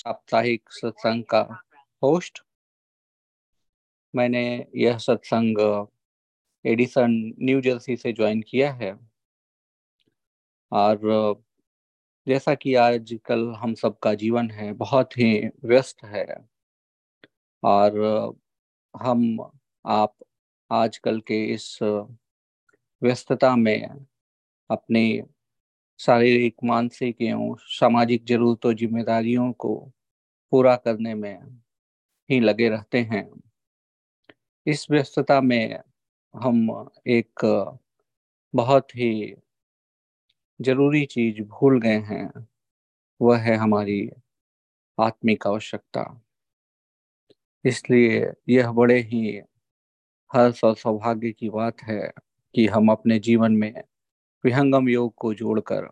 साप्ताहिक सत्संग का होस्ट मैंने यह सत्संग एडिसन न्यू जर्सी से ज्वाइन किया है। और, जैसा कि आजकल हम सबका जीवन है, बहुत ही व्यस्त है। और, हम, आप आजकल के इस व्यस्तता में अपनी शारीरिक, मानसिक एवं सामाजिक जरूरतों, जिम्मेदारियों को पूरा करने में ही लगे रहते हैं। इस व्यस्तता में हम एक बहुत ही ज़रूरी चीज़ भूल गए हैं, वह है हमारी आत्मिक आवश्यकता। इसलिए यह बड़े ही हर्ष और सौभाग्य की बात है कि हम अपने जीवन में विहंगम योग को जोड़कर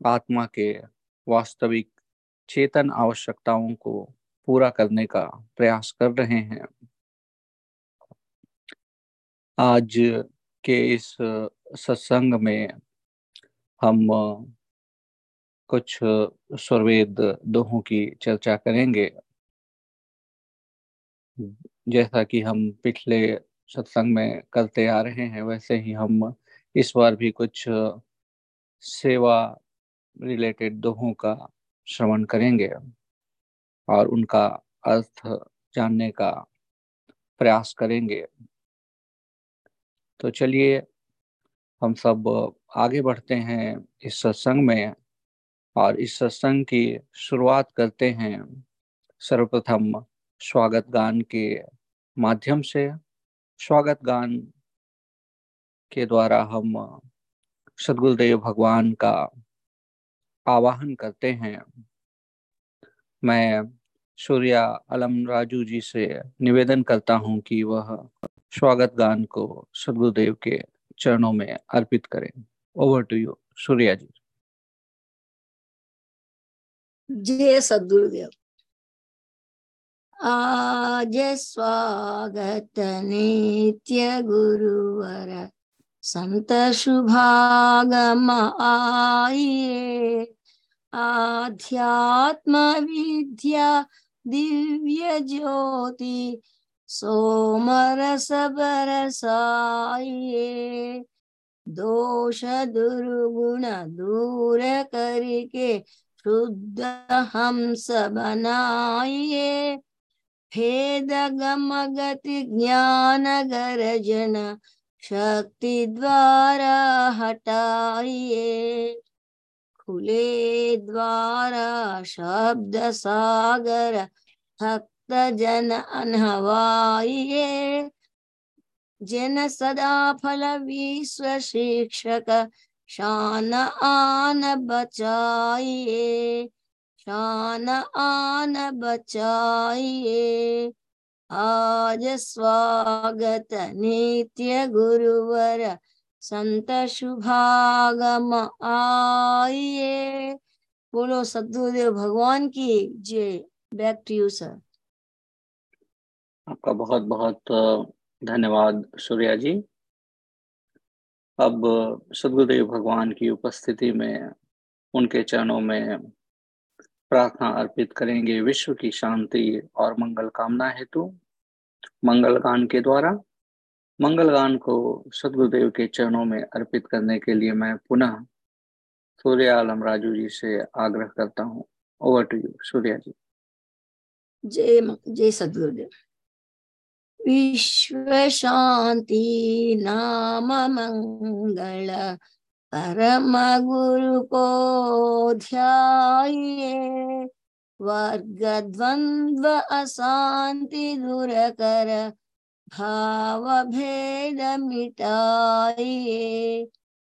आत्मा के वास्तविक चेतन आवश्यकताओं को पूरा करने का प्रयास कर रहे हैं। आज के इस सत्संग में हम कुछ स्वर्वेद दोहों की चर्चा करेंगे। जैसा कि हम पिछले सत्संग में करते आ रहे हैं, वैसे ही हम इस बार भी कुछ सेवा रिलेटेड दोहों का श्रवण करेंगे और उनका अर्थ जानने का प्रयास करेंगे। तो चलिए, हम सब आगे बढ़ते हैं इस सत्संग में और इस सत्संग की शुरुआत करते हैं सर्वप्रथम स्वागत गान के माध्यम से। स्वागत गान के द्वारा हम सदगुरुदेव भगवान का आवाहन करते हैं। मैं सूर्या अलम राजू जी से निवेदन करता हूँ कि वह स्वागत गान को सदगुरुदेव के चरणों में अर्पित करें। Over to you Surya ji. जय सदगुरुदेव। आज स्वागत नित्य गुरुवर संत शुभागम आइए आध्यात्म विद्या दिव्य ज्योति सोमरस बरसाइए दोष दुर्गुण दूर करके शुद्ध हम सब बनाइए भेद गम गति ज्ञान गर्जन शक्ति द्वारा हटाइए। खुले द्वारा शब्द सागर, भक्त जन अनहवाइए। जन सदा फल विश्व शिक्षक, शान आन बचाइए। शान आन बचाइए। आज स्वागत नित्य गुरुवर संत शुभागम आइए। बोलो, सदगुरुदेव भगवान की जय। बैक टू यू सर आपका बहुत बहुत धन्यवाद सूर्या जी। अब, सदगुरुदेव भगवान की उपस्थिति में, उनके चरणों में प्रार्थना अर्पित करेंगे। विश्व की शांति और मंगल कामना हेतु मंगल गान के द्वारा मंगल गान को सदगुरुदेव के चरणों में अर्पित करने के लिए मैं पुनः सूर्य आलम राजू जी से आग्रह करता हूँ। Over to you Surya ji. जय जय सदगुरुदेव। विश्व शांति, नाम मंगल। परम गुरु को ध्याये वर्ग द्वंद्व अशांति दूर कर भाव भेद मिटाइए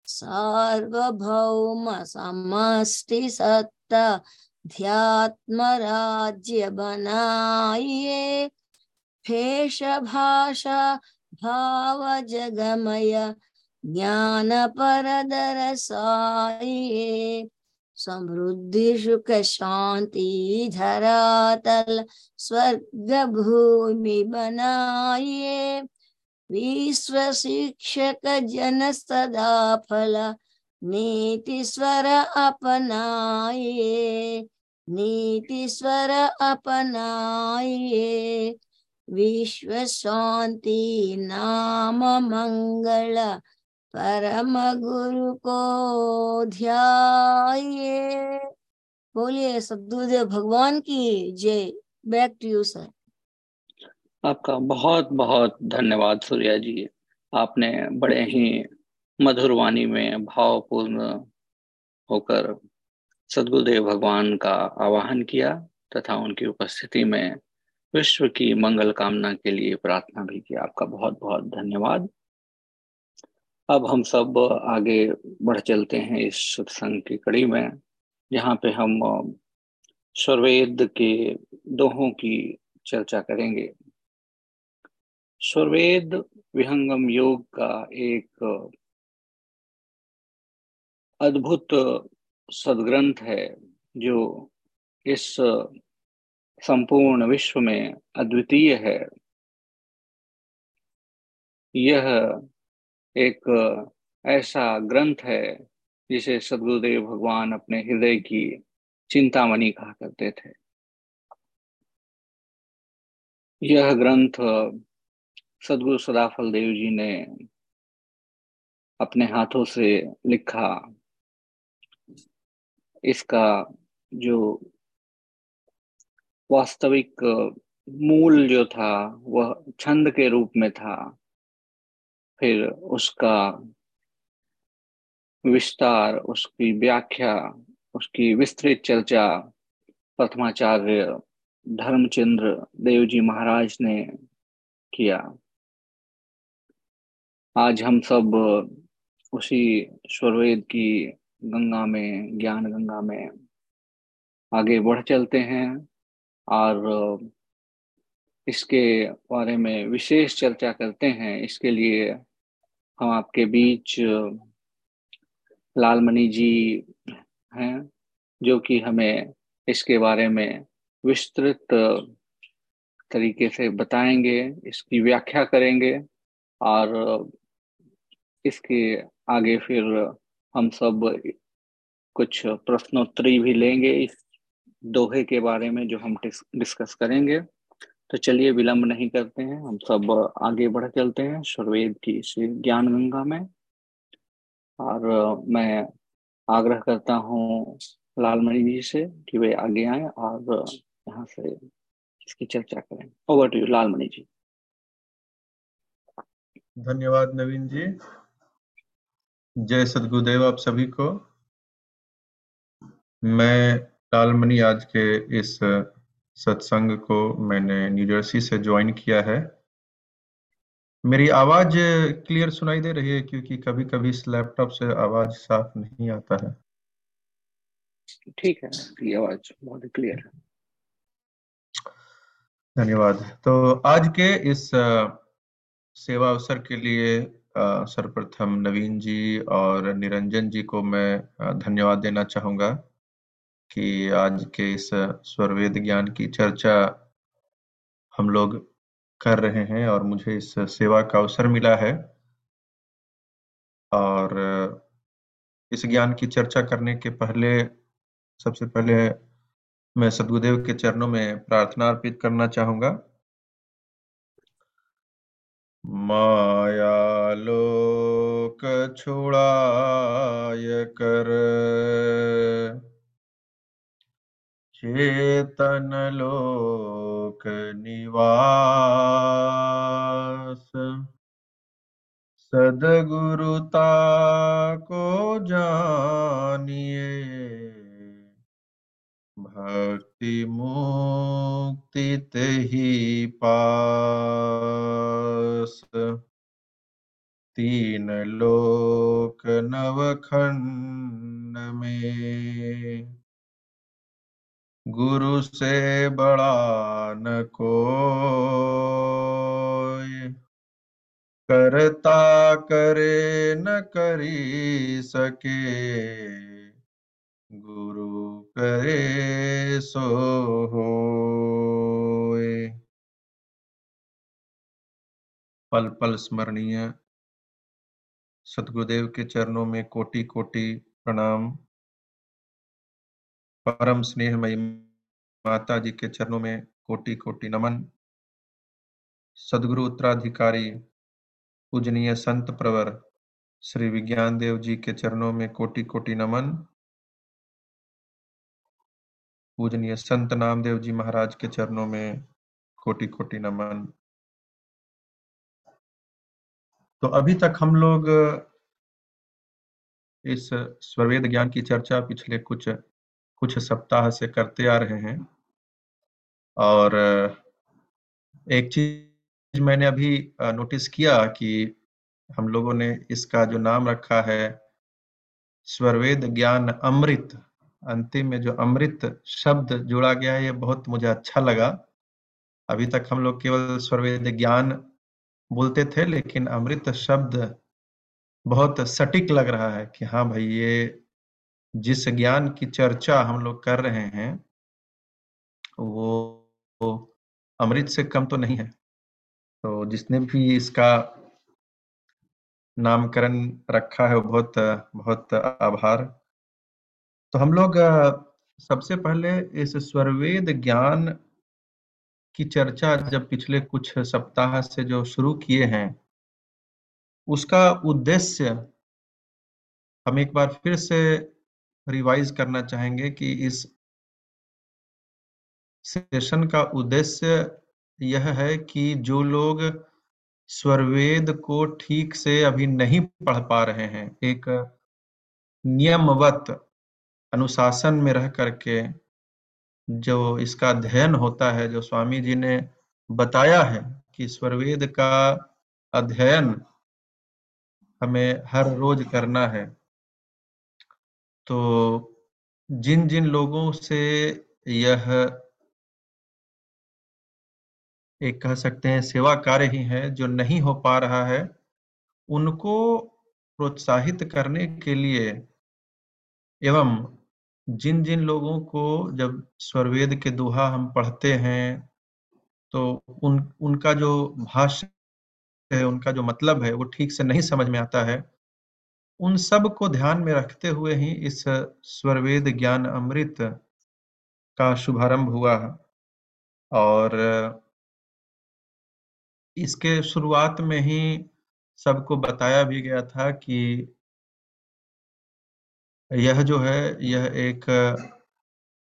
सार्वभौम समष्टि सत्ता ध्यात्म राज्य बनाइए भेष भाषा भाव जगमय ज्ञान पर दरसाइए समृद्धि सुख शांति धरातल स्वर्ग भूमि बनाइए विश्व शिक्षक जन सदा फल, नीति स्वर अपनाइए नीति स्वर अपनाइए विश्व शांति, नाम मंगल परम गुरु को ध्याये। बोलिए, सदगुरुदेव, भगवान की जय। Back to you, sir. आपका बहुत बहुत धन्यवाद, सूर्या जी। आपने बड़े ही मधुर वाणी में भावपूर्ण होकर सदगुरुदेव भगवान का आवाहन किया तथा उनकी उपस्थिति में विश्व की मंगल कामना के लिए प्रार्थना भी किया आपका बहुत बहुत धन्यवाद। अब हम सब आगे बढ़ चलते हैं इस सत्संग की कड़ी में, जहाँ पे हम स्वर्वेद के दोहों की चर्चा करेंगे। स्वर्वेद विहंगम योग का एक अद्भुत सदग्रंथ है, जो इस संपूर्ण विश्व में अद्वितीय है। यह एक ऐसा ग्रंथ है जिसे सदगुरुदेव भगवान अपने हृदय की चिंतामणि कहा करते थे। यह ग्रंथ, सदगुरु सदाफल देव जी ने अपने हाथों से लिखा। इसका जो वास्तविक, मूल जो था, वह छंद के रूप में था। फिर उसका विस्तार, उसकी व्याख्या, उसकी विस्तृत चर्चा प्रथमाचार्य धर्मचंद्र देव जी महाराज ने किया। आज हम सब उसी स्वरवेद की गंगा में, ज्ञान गंगा में आगे बढ़ चलते हैं और इसके बारे में विशेष चर्चा करते हैं। इसके लिए हम आपके बीच, लालमणि जी हैं, जो कि हमें इसके बारे में विस्तृत, तरीके से बताएँगे, इसकी व्याख्या करेंगे, और इसके आगे फिर हम सब कुछ प्रश्नोत्तरी भी लेंगे इस दोहे के बारे में जो हम डिस्कस करेंगे। तो चलिए विलंब नहीं करते हैं, हम सब आगे बढ़ चलते हैं शुरवेद की इस ज्ञान गंगा में। और मैं आग्रह करता हूँ लालमणि जी से कि वे आगे आए और यहाँ से इसकी चर्चा करें। Over to you Lalmani ji. धन्यवाद नवीन जी। जय सदगुरुदेव आप सभी को। मैं लालमणि आज के इस सत्संग को मैंने न्यू जर्सी से ज्वाइन किया है। मेरी आवाज़ क्लियर सुनाई दे रही है क्योंकि कभी कभी इस लैपटॉप से आवाज़ साफ़ नहीं आता है। ठीक है आवाज़ बहुत क्लियर है। धन्यवाद। तो आज के इस सेवा अवसर के लिए सर्वप्रथम नवीन जी और निरंजन जी को मैं धन्यवाद देना चाहूँगा। कि आज के इस स्वरवेद ज्ञान की चर्चा हम लोग कर रहे हैं और मुझे इस सेवा का अवसर मिला है। और इस ज्ञान की चर्चा करने के पहले, सबसे पहले मैं सदगुरुदेव के चरणों में प्रार्थना अर्पित करना चाहूँगा। माया लोक छुड़ाय कर। चेतन लोक निवास। सदगुरुता को जानिए भक्ति मुक्ति ही पास। तीन लोक नवखंड में गुरु से बड़ा न को करता करे न करी सके। गुरु करे सो हो पल पल स्मरणीय। सतगुरुदेव के चरणों में कोटि कोटि प्रणाम। परम स्नेहमयी माता जी के चरणों में कोटि कोटि नमन। सदगुरु उत्तराधिकारी, पूजनीय संत प्रवर, श्री विज्ञान देव जी के चरणों में कोटि कोटि नमन। पूजनीय संत नामदेव जी महाराज के चरणों में कोटि कोटि नमन। तो अभी तक हम लोग इस स्वरवेद ज्ञान की चर्चा पिछले कुछ कुछ सप्ताह से करते आ रहे हैं। और एक चीज़ मैंने अभी नोटिस किया कि हम लोगों ने इसका जो नाम रखा है, स्वरवेद ज्ञान अमृत, अंतिम में जो अमृत शब्द जोड़ा गया है, ये बहुत मुझे अच्छा लगा। अभी तक हम लोग केवल स्वरवेद ज्ञान बोलते थे, लेकिन अमृत शब्द बहुत सटीक लग रहा है कि हाँ भाई, ये जिस ज्ञान की चर्चा हम लोग कर रहे हैं वो, वो अमृत से कम तो नहीं है। तो जिसने भी इसका नामकरण रखा है वो बहुत बहुत आभार। तो हम लोग सबसे पहले इस स्वरवेद ज्ञान की चर्चा जब पिछले कुछ सप्ताह से जो शुरू किए हैं उसका उद्देश्य हम एक बार फिर से रिवाइज करना चाहेंगे कि इस सेशन का उद्देश्य यह है कि जो लोग स्वरवेद को ठीक से अभी नहीं पढ़ पा रहे हैं, एक नियमवत अनुशासन में रह करके जो इसका अध्ययन होता है, जो स्वामी जी ने बताया है कि स्वरवेद का अध्ययन हमें हर रोज करना है। तो जिन जिन लोगों से यह एक कह सकते हैं, सेवा कार्य ही है, जो नहीं हो पा रहा है, उनको प्रोत्साहित करने के लिए एवं जिन जिन लोगों को जब स्वरवेद के दोहा हम पढ़ते हैं तो उन, उनका जो भाष्य है, उनका जो मतलब है, वो ठीक से नहीं समझ में आता है। उन सबको ध्यान में रखते हुए ही इस स्वरवेद ज्ञान अमृत का शुभारंभ हुआ है। और इसके शुरुआत में ही सबको बताया भी गया था कि यह जो है, यह एक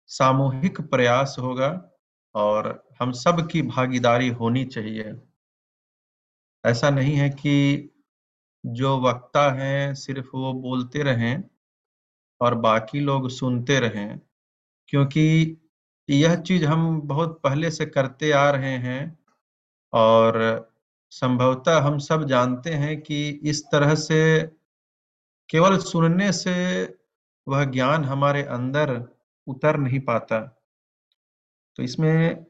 सामूहिक प्रयास होगा और हम सब की भागीदारी होनी चाहिए। ऐसा नहीं है कि जो वक्ता हैं, सिर्फ़ वो बोलते रहें और बाकी लोग सुनते रहें, क्योंकि यह चीज़ हम बहुत पहले से करते आ रहे हैं और संभवतः हम सब जानते हैं कि इस तरह से केवल सुनने से वह ज्ञान हमारे अंदर उतर नहीं पाता। तो इसमें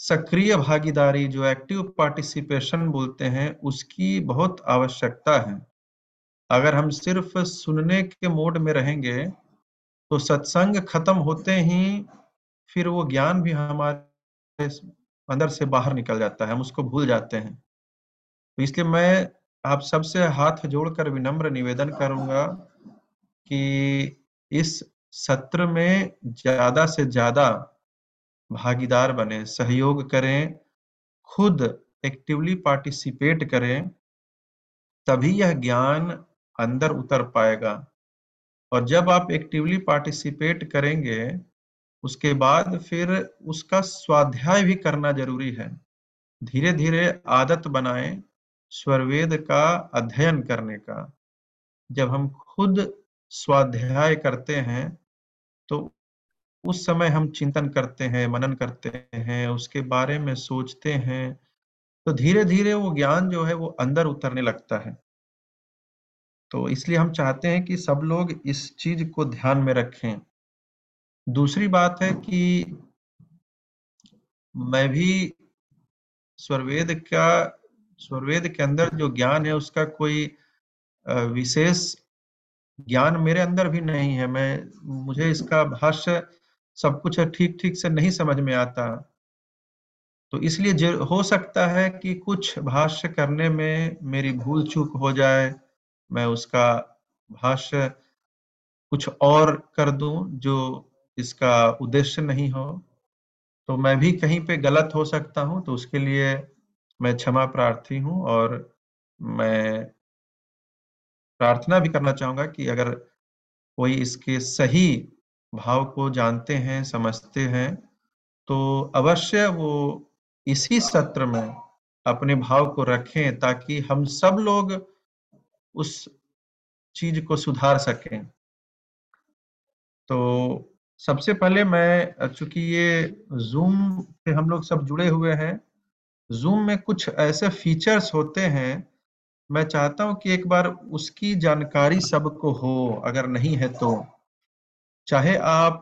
सक्रिय भागीदारी जो एक्टिव पार्टिसिपेशन बोलते हैं, उसकी बहुत आवश्यकता है। अगर हम सिर्फ़ सुनने के मोड में रहेंगे तो सत्संग खत्म होते ही फिर वो ज्ञान भी हमारे अंदर से बाहर निकल जाता है, हम उसको भूल जाते हैं। तो इसलिए मैं आप सबसे हाथ जोड़कर विनम्र निवेदन करूँगा कि इस सत्र में ज़्यादा से ज़्यादा भागीदार बने, सहयोग करें, खुद एक्टिवली पार्टिसिपेट करें, तभी यह ज्ञान अंदर उतर पाएगा। और जब आप एक्टिवली पार्टिसिपेट करेंगे, उसके बाद फिर उसका स्वाध्याय भी करना ज़रूरी है। धीरे धीरे आदत बनाएँ स्वरवेद का अध्ययन करने का। जब हम खुद स्वाध्याय करते हैं तो उस समय हम चिंतन करते हैं, मनन करते हैं, उसके बारे में सोचते हैं तो धीरे धीरे वो ज्ञान जो है वो अंदर उतरने लगता है। तो इसलिए हम चाहते हैं कि सब लोग इस चीज़ को ध्यान में रखें। दूसरी बात है कि मैं भी स्वरवेद का, स्वरवेद के अंदर जो ज्ञान है उसका कोई विशेष ज्ञान मेरे अंदर भी नहीं है। मैं, मुझे इसका भाष्य सब कुछ ठीक ठीक से नहीं समझ में आता। तो इसलिए हो सकता है कि कुछ भाष्य करने में मेरी भूल चूक हो जाए, मैं उसका भाष्य कुछ और कर दूँ जो इसका उद्देश्य नहीं हो। तो मैं भी कहीं पे गलत हो सकता हूँ तो उसके लिए मैं क्षमा प्रार्थी हूँ और मैं प्रार्थना भी करना चाहूँगा कि अगर कोई इसके सही भाव को जानते हैं, समझते हैं तो अवश्य वो इसी सत्र में अपने भाव को रखें ताकि हम सब लोग उस चीज़ को सुधार सकें। तो सबसे पहले मैं, चूँकि ये जूम पे हम लोग सब जुड़े हुए हैं जूम में कुछ ऐसे फीचर्स होते हैं, मैं चाहता हूँ कि एक बार उसकी जानकारी सबको हो, अगर नहीं है तो। चाहे आप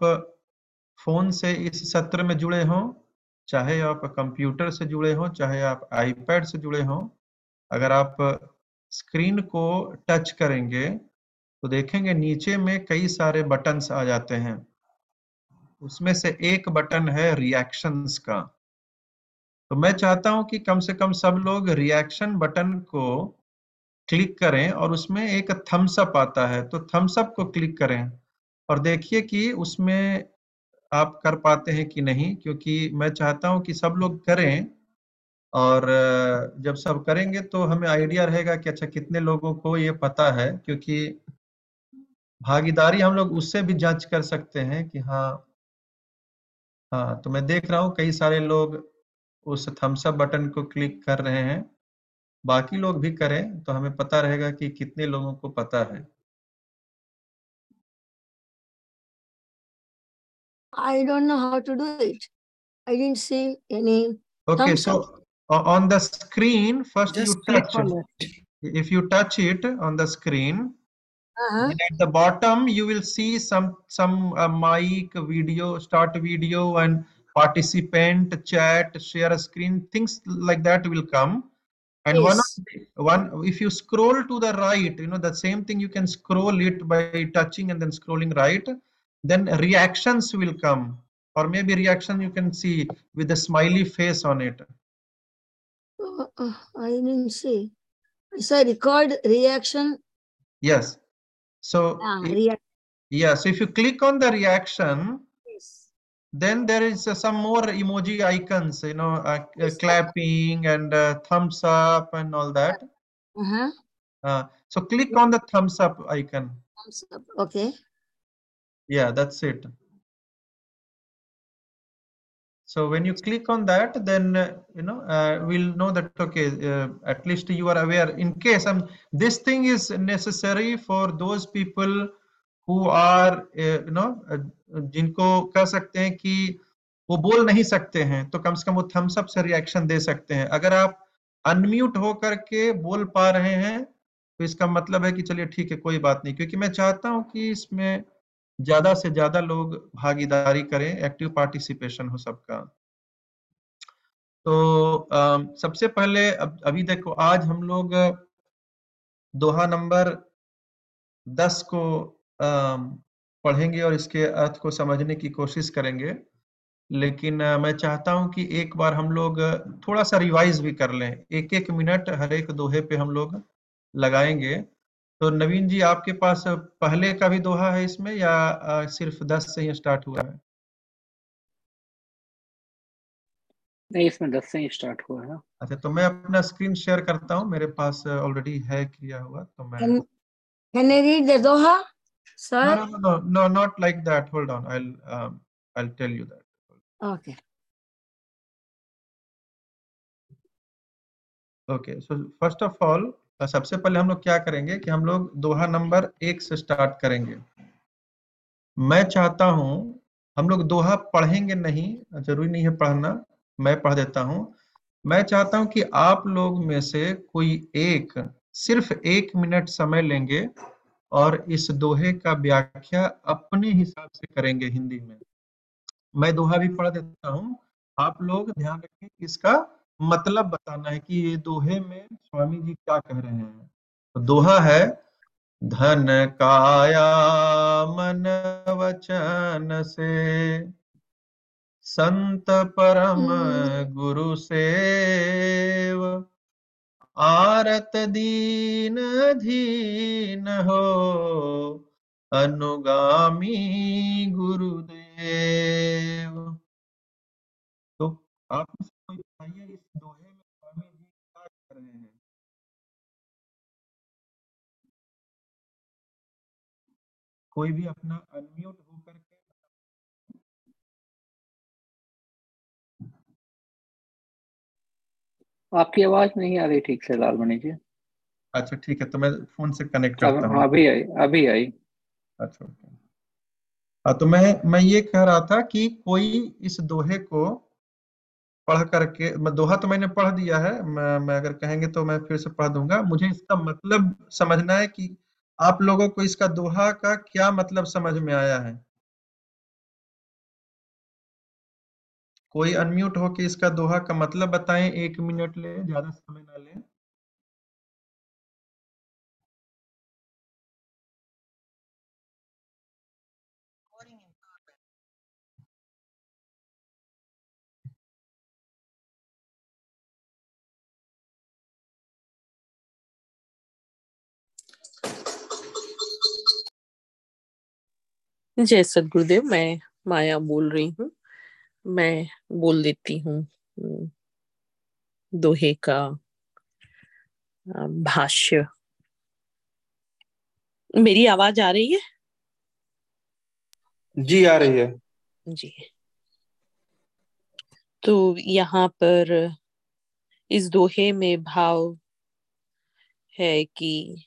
फ़ोन से इस सत्र में जुड़े हों, चाहे आप कंप्यूटर से जुड़े हों, चाहे आप आईपैड से जुड़े हों, अगर आप स्क्रीन को टच करेंगे तो देखेंगे नीचे में कई सारे बटन्स आ जाते हैं। उसमें से एक बटन है रिएक्शंस का। तो मैं चाहता हूँ कि कम से कम सब लोग रिएक्शन बटन को क्लिक करें और उसमें एक थम्सअप आता है तो थम्सअप को क्लिक करें। और देखिए कि उसमें आप कर पाते हैं कि नहीं, क्योंकि मैं चाहता हूँ कि सब लोग करें और जब सब करेंगे तो हमें आइडिया रहेगा कि अच्छा कितने लोगों को ये पता है, क्योंकि भागीदारी हम लोग उससे भी जाँच कर सकते हैं कि हाँ। हाँ तो मैं देख रहा हूँ कई सारे लोग उस थम्सअप बटन को क्लिक कर रहे हैं। बाकी लोग भी करें तो हमें पता रहेगा कि कितने लोगों को पता है। I don't know how to do it. I didn't see any. Okay, so up. on the screen, first Just you touch it. it. If you touch it on the screen, Uh-huh. at the bottom you will see some some uh, mic, video, start video, and participant, chat, share a screen, things like that will come. And one, Yes. of the- one, if you scroll to the right, you know the same thing. You can scroll it by touching and then scrolling right. Then reactions will come, or maybe reaction you can see with a smiley face on it. Uh, uh, I didn't see. I saw record reaction. Yes. So Ah, i- react. yeah, so if you click on the reaction, Yes. then there is uh, some more emoji icons, you know, uh, uh, Yes. clapping and uh, thumbs up and all that. Uh-huh. Uh, so click on the thumbs up icon. Thumbs up. Okay. Yeah, that's it. So when you click on that, then uh, you know uh, we'll know that okay, uh, at least you are aware. In case um, this thing is necessary for those people who are uh, you know uh, जिनको कह सकते हैं कि वो बोल नहीं सकते हैं तो कम से कम वो थम्स अप से रिएक्शन दे सकते हैं अगर आप अनम्यूट हो करके बोल पा रहे हैं तो इसका मतलब है कि चलिए ठीक है कोई बात नहीं क्योंकि मैं चाहता हूँ कि इसमें ज़्यादा से ज़्यादा लोग भागीदारी करें एक्टिव पार्टिसिपेशन हो सबका। तो अम, सबसे पहले अब अभी देखो आज हम लोग दोहा नंबर दस को अम, पढ़ेंगे और इसके अर्थ को समझने की कोशिश करेंगे। लेकिन अ, मैं चाहता हूँ कि एक बार हम लोग थोड़ा सा रिवाइज भी कर लें। एक एक मिनट हर एक दोहे पे हम लोग लगाएँगे। तो नवीन जी आपके पास पहले का भी दोहा है इसमें या सिर्फ़ दस से ही स्टार्ट हुआ है? नहीं इसमें दस से ही स्टार्ट हुआ है। अच्छा तो मैं अपना स्क्रीन शेयर करता हूँ। मेरे पास ऑलरेडी है किया हुआ तो मैं Can, can I read the Doha, sir? no no no no not like that. Hold on. I'll um, I'll tell you that. Okay. Okay so first of all सबसे पहले हम लोग क्या करेंगे कि हम लोग दोहा नंबर एक से स्टार्ट करेंगे। मैं चाहता हूँ, हम लोग दोहा पढ़ेंगे नहीं, ज़रूरी नहीं है पढ़ना, मैं पढ़ देता हूँ। मैं चाहता हूँ कि आप लोग में से कोई एक, सिर्फ़ एक मिनट समय लेंगे और इस दोहे का व्याख्या अपने हिसाब से करेंगे हिंदी में। मैं दोहा भी पढ़ देता हूँ। आप लोग ध्यान रखें इसका मतलब बताना है कि ये दोहे में स्वामी जी क्या कह रहे हैं? तो दोहा है धन काया मन वचन से संत परम गुरु सेव आरत दीन धीन हो अनुगामी गुरुदेव। तो आप में से कोई बताइए इस दोहे में स्वामी जी क्या कर रहे हैं? कोई भी अपना अनम्यूट होकर के आपकी आवाज़ नहीं आ रही ठीक से लालमणि जी। अच्छा ठीक है तो मैं फ़ोन से कनेक्ट करता हाँ, हूँ अभी आई अभी आई। अच्छा ओके हाँ तो मैं मैं ये कह रहा था कि कोई इस दोहे को पढ़ करके मैं दोहा तो मैंने पढ़ दिया है मैं, मैं अगर कहेंगे तो मैं फिर से पढ़ दूँगा। मुझे इसका मतलब समझना है कि आप लोगों को इसका दोहा का क्या मतलब समझ में आया है? कोई अनम्यूट होके इसका दोहा का मतलब बताएँ एक मिनट ले ज़्यादा समय ना लें। जय सदगुरुदेव मैं माया बोल रही हूँ। मैं बोल देती हूँ हम्म, दोहे का भाष्य। मेरी आवाज़ आ रही है? जी आ रही है। जी। तो यहाँ पर इस दोहे में भाव है कि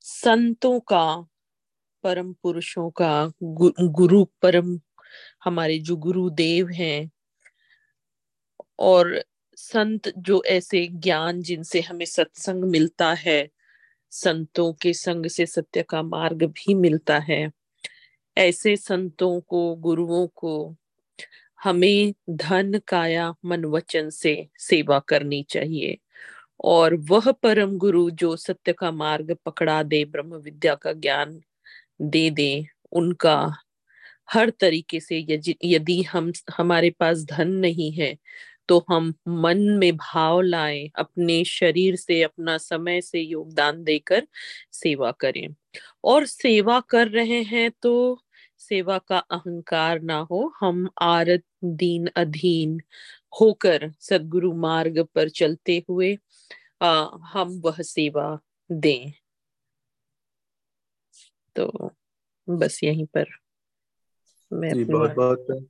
संतों का परम पुरुषों का गु, गुरु परम हमारे जो गुरुदेव हैं। और संत जो ऐसे ज्ञान जिनसे हमें सत्संग मिलता है संतों के संग से सत्य का मार्ग भी मिलता है। ऐसे संतों को गुरुओं को हमें धन काया मन वचन से सेवा करनी चाहिए। और वह परम गुरु जो सत्य का मार्ग पकड़ा दे ब्रह्म विद्या का ज्ञान दे दे उनका। हर तरीके से यदि हम हमारे पास धन नहीं है तो हम मन में भाव लाएँ अपने शरीर से अपना समय से योगदान देकर सेवा करें। और सेवा कर रहे हैं तो सेवा का अहंकार ना हो हम आरत दीन अधीन होकर सदगुरु मार्ग पर चलते हुए आ, हम वह सेवा दें। तो बस यहीं पर मैं जी बहुत बहुत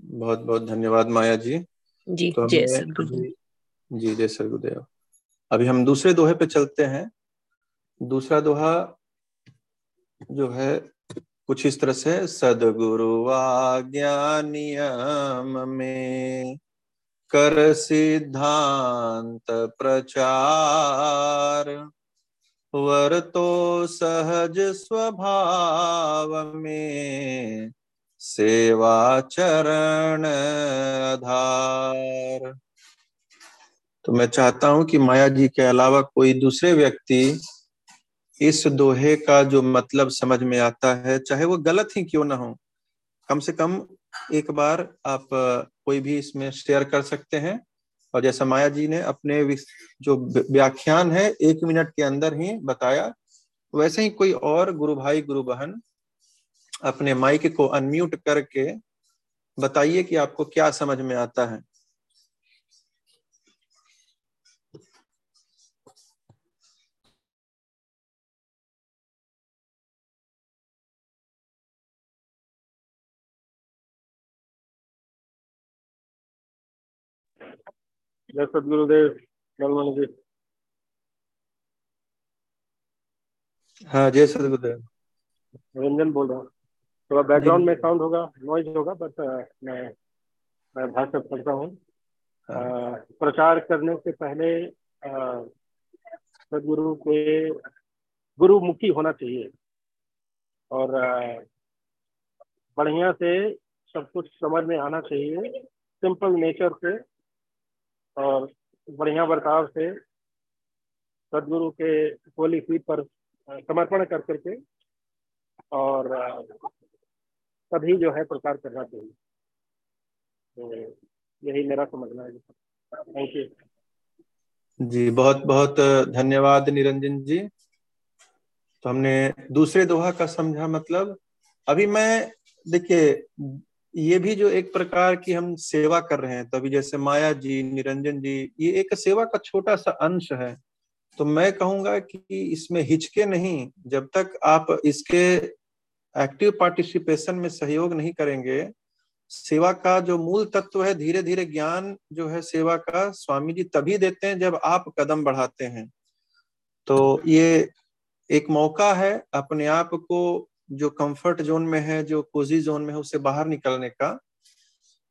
बहुत बहुत धन्यवाद माया जी। जी तो जय हमने सदगुरु जी जय सर गुरुदेव अभी हम दूसरे दोहे पे चलते हैं। दूसरा दोहा जो है कुछ इस तरह से सदगुरु आज्ञा नियम में कर सिद्धांत प्रचार। वर तो सहज स्वभाव में सेवा चरण आधार। तो मैं चाहता हूँ कि माया जी के अलावा कोई दूसरे व्यक्ति इस दोहे का जो मतलब समझ में आता है, चाहे वो गलत ही क्यों ना हो, कम से कम एक बार आप कोई भी इसमें शेयर कर सकते हैं। और जैसा माया जी ने अपने जो व्याख्यान है, एक मिनट के अंदर ही बताया, वैसे ही कोई और गुरु भाई, गुरु बहन अपने माइक को अनम्यूट करके बताइए कि आपको क्या समझ में आता है। जय सदगुरुदेव नलमणि जी हाँ जय सदगुरुदेव रंजन बोल रहा हूँ। थोड़ा बैकग्राउंड में साउंड होगा नॉइज़ होगा बट मैं मैं भाषा पढ़ता हूँ। हाँ। प्रचार करने से पहले सदगुरु के गुरुमुखी होना चाहिए। और बढ़िया से सब कुछ समझ में आना चाहिए सिंपल नेचर से। और बढ़िया बर्ताव से सदगुरु के होली फीट पर समर्पण कर करके और तभी जो है प्रचार करना चाहिए तो यही मेरा समझना है। थैंक यू जी, बहुत बहुत धन्यवाद निरंजन जी। तो हमने दूसरे दोहा का समझा मतलब अभी मैं, देखिए ये भी जो एक प्रकार की हम सेवा कर रहे हैं, तभी जैसे माया जी, निरंजन जी, ये एक सेवा का छोटा सा अंश है। तो मैं कहूँगा कि इसमें हिचके नहीं, जब तक आप इसके एक्टिव पार्टिसिपेशन में सहयोग नहीं करेंगे, सेवा का जो मूल तत्व है धीरे धीरे ज्ञान जो है सेवा का स्वामी जी तभी देते हैं जब आप कदम बढ़ाते हैं। तो ये एक मौका है अपने आप को जो कंफर्ट जोन में है, जो कोजी जोन में है, उससे बाहर निकलने का।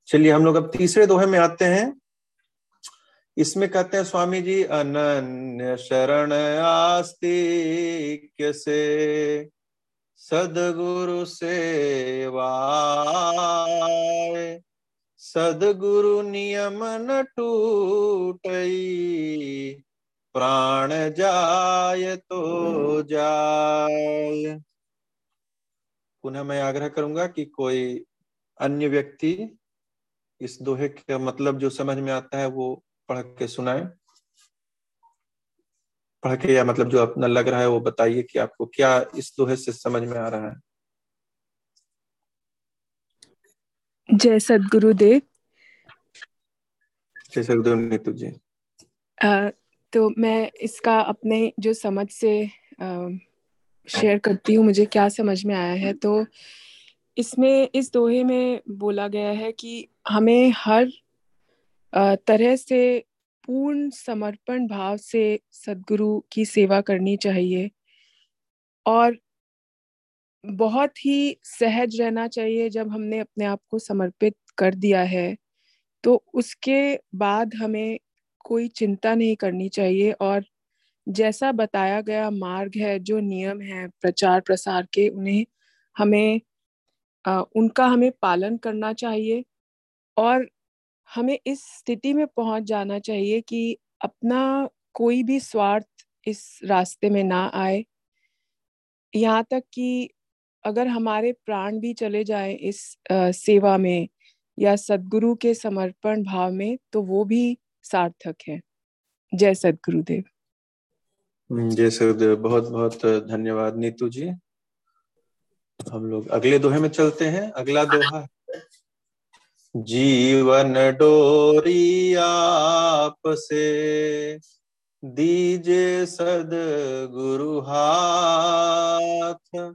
चलिए, हम लोग अब तीसरे दोहे में आते हैं। इसमें कहते हैं, स्वामी जी, अनन्य शरण आस्तिक से सदगुरु सेवा सदगुरु नियम न टूट प्राण जाय तो जाय। पुनः मैं आग्रह करूँगा कि कोई अन्य व्यक्ति इस दोहे का मतलब जो समझ में आता है वो पढ़ के सुनाए। पढ़ के या मतलब जो अपना लग रहा है वो बताइए कि आपको क्या इस दोहे से समझ में आ रहा है। जय सदगुरुदेव। जय सदगुरुदेव नीतू जी। आ, तो मैं इसका अपने जो समझ से आ, शेयर करती हूँ, मुझे क्या समझ में आया है। तो इसमें, इस दोहे में बोला गया है कि हमें हर तरह से पूर्ण समर्पण भाव से सदगुरु की सेवा करनी चाहिए और बहुत ही सहज रहना चाहिए जब हमने अपने आप को समर्पित कर दिया है। तो उसके बाद हमें कोई चिंता नहीं करनी चाहिए और जैसा बताया गया मार्ग है जो नियम है प्रचार प्रसार के उन्हें हमें उनका हमें पालन करना चाहिए और हमें इस स्थिति में पहुँच जाना चाहिए कि अपना कोई भी स्वार्थ इस रास्ते में ना आए। यहाँ तक कि अगर हमारे प्राण भी चले जाए इस आ, सेवा में या सदगुरु के समर्पण भाव में तो वो भी सार्थक है। जय सदगुरुदेव। जय सदगुरुदेव बहुत बहुत धन्यवाद नीतू जी। हम लोग अगले दोहे में चलते हैं। अगला दोहा जीवन डोरी आप से दीजे सद गुरु हाथ।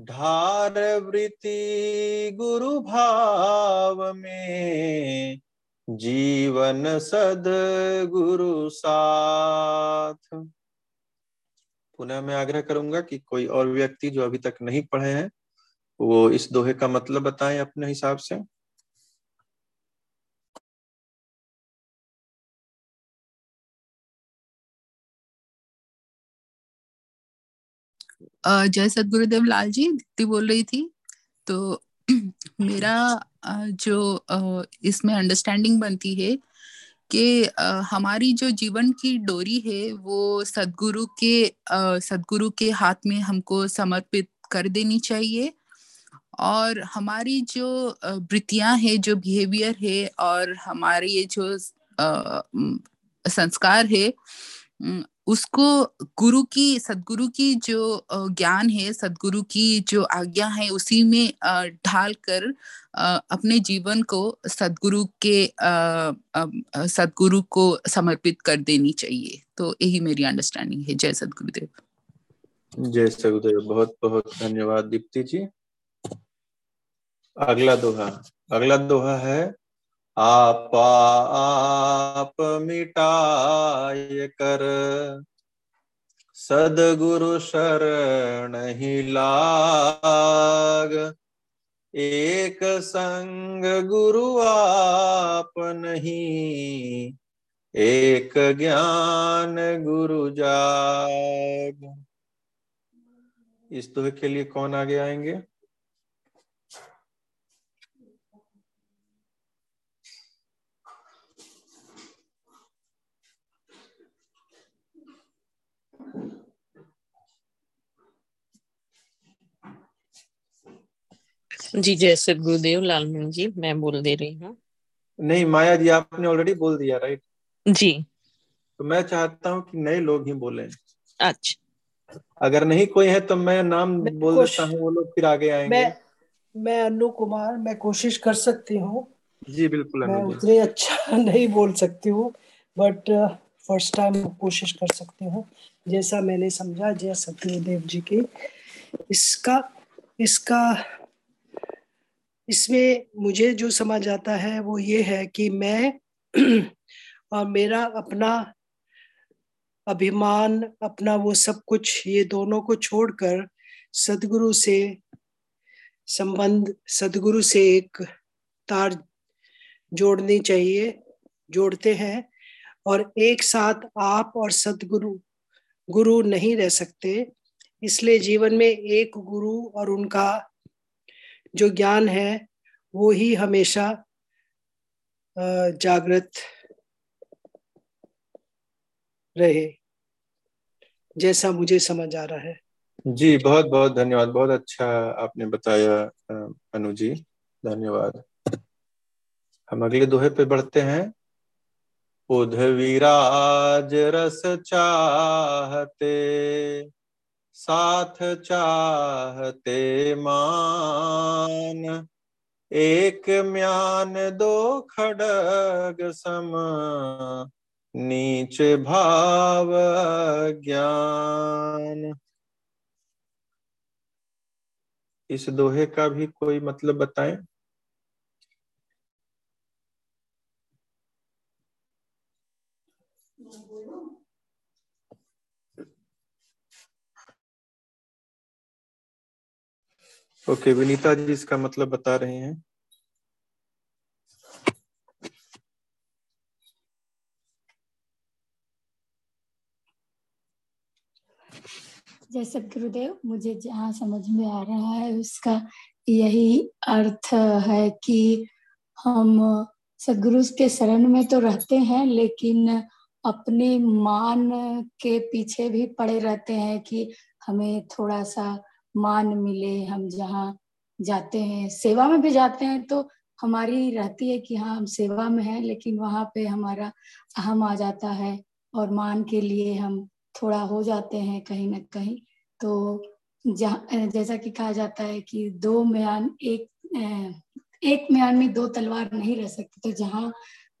ढार वृत्ति गुरु भाव में। जीवन सद गुरु साथ। पुनः मैं आग्रह करूँगा कि कोई और व्यक्ति जो अभी तक नहीं पढ़े हैं, वो इस दोहे का मतलब बताएँ अपने हिसाब से। जय सदगुरुदेव लाल जी दीदी बोल रही थी। तो मेरा जो इसमें अंडरस्टैंडिंग बनती है कि हमारी जो जीवन की डोरी है, वो सदगुरु के सदगुरु के हाथ में हमको समर्पित कर देनी चाहिए। और हमारी जो वृत्तियाँ है, जो बिहेवियर है, और हमारे ये जो संस्कार है उसको गुरु की, सदगुरु की जो ज्ञान है, सदगुरु की जो आज्ञा है, उसी में ढाल कर अपने जीवन को सदगुरु के सदगुरु को समर्पित कर देनी चाहिए। तो यही मेरी अंडरस्टैंडिंग है। जय सदगुरुदेव। जय सदगुरुदेव। बहुत बहुत धन्यवाद दीप्ति जी। अगला दोहा। अगला दोहा है आप आप मिटाय कर। सदगुरु शरण ही लाग। एक संग गुरु आप नहीं। एक ज्ञान गुरु जाग। इस दोहे के लिए कौन आगे आएँगे? जी जय सर गुरुदेव लालमन जी मैं बोल दे रही हूँ। नहीं माया जी आपने ऑलरेडी बोल दिया राइट जी। तो मैं चाहता हूँ कि नए लोग ही बोले। अच्छा। अगर नहीं कोई है तो मैं नाम मैं बोल देता हूँ वो लोग फिर आगे आएँगे। मैं मैं अनु कुमार मैं कोशिश कर सकती हूँ। जी बिल्कुल मैं उतने अच्छा नहीं बोल सकती हूँ बट फ़र्स्ट टाइम कोशिश कर सकती हूँ। जैसा मैंने समझा जय सत्यदेव जी की। इसका इसका इसमें मुझे जो समझ आता है वो ये है कि मैं और मेरा अपना अभिमान, अपना वो सब कुछ, ये दोनों को छोड़कर सदगुरु से संबंध, सदगुरु से एक तार जोड़नी चाहिए, जोड़ते हैं और एक साथ आप और सदगुरु, गुरु नहीं रह सकते। इसलिए जीवन में एक गुरु और उनका जो ज्ञान है, वो ही हमेशा जागृत रहे। जैसा मुझे समझ आ रहा है। जी, बहुत बहुत धन्यवाद। बहुत अच्छा आपने बताया अनु जी। धन्यवाद। हम अगले दोहे पे बढ़ते हैं। उध विराज रस चाहते। साथ चाहते मान, एक म्यान दो खड़ग सम, नीच भाव ज्ञान इस दोहे का भी कोई मतलब बताएँ? ओके, विनीता जी इसका मतलब बता रहे हैं। जय सदगुरुदेव मुझे जहाँ समझ में आ रहा है उसका यही अर्थ है कि हम सदगुरु के शरण में तो रहते हैं, लेकिन अपने मान के पीछे भी पड़े रहते हैं कि हमें थोड़ा सा मान मिले हम जहाँ जाते हैं। सेवा में भी जाते हैं तो हमारी रहती है कि हाँ हम सेवा में हैं, लेकिन वहाँ पे हमारा अहम आ जाता है और मान के लिए हम थोड़ा हो जाते हैं कहीं ना कहीं। तो जहाँ जैसा कि कहा जाता है कि दो म्यान एक एक म्यान में दो तलवार नहीं रह सकती। तो जहाँ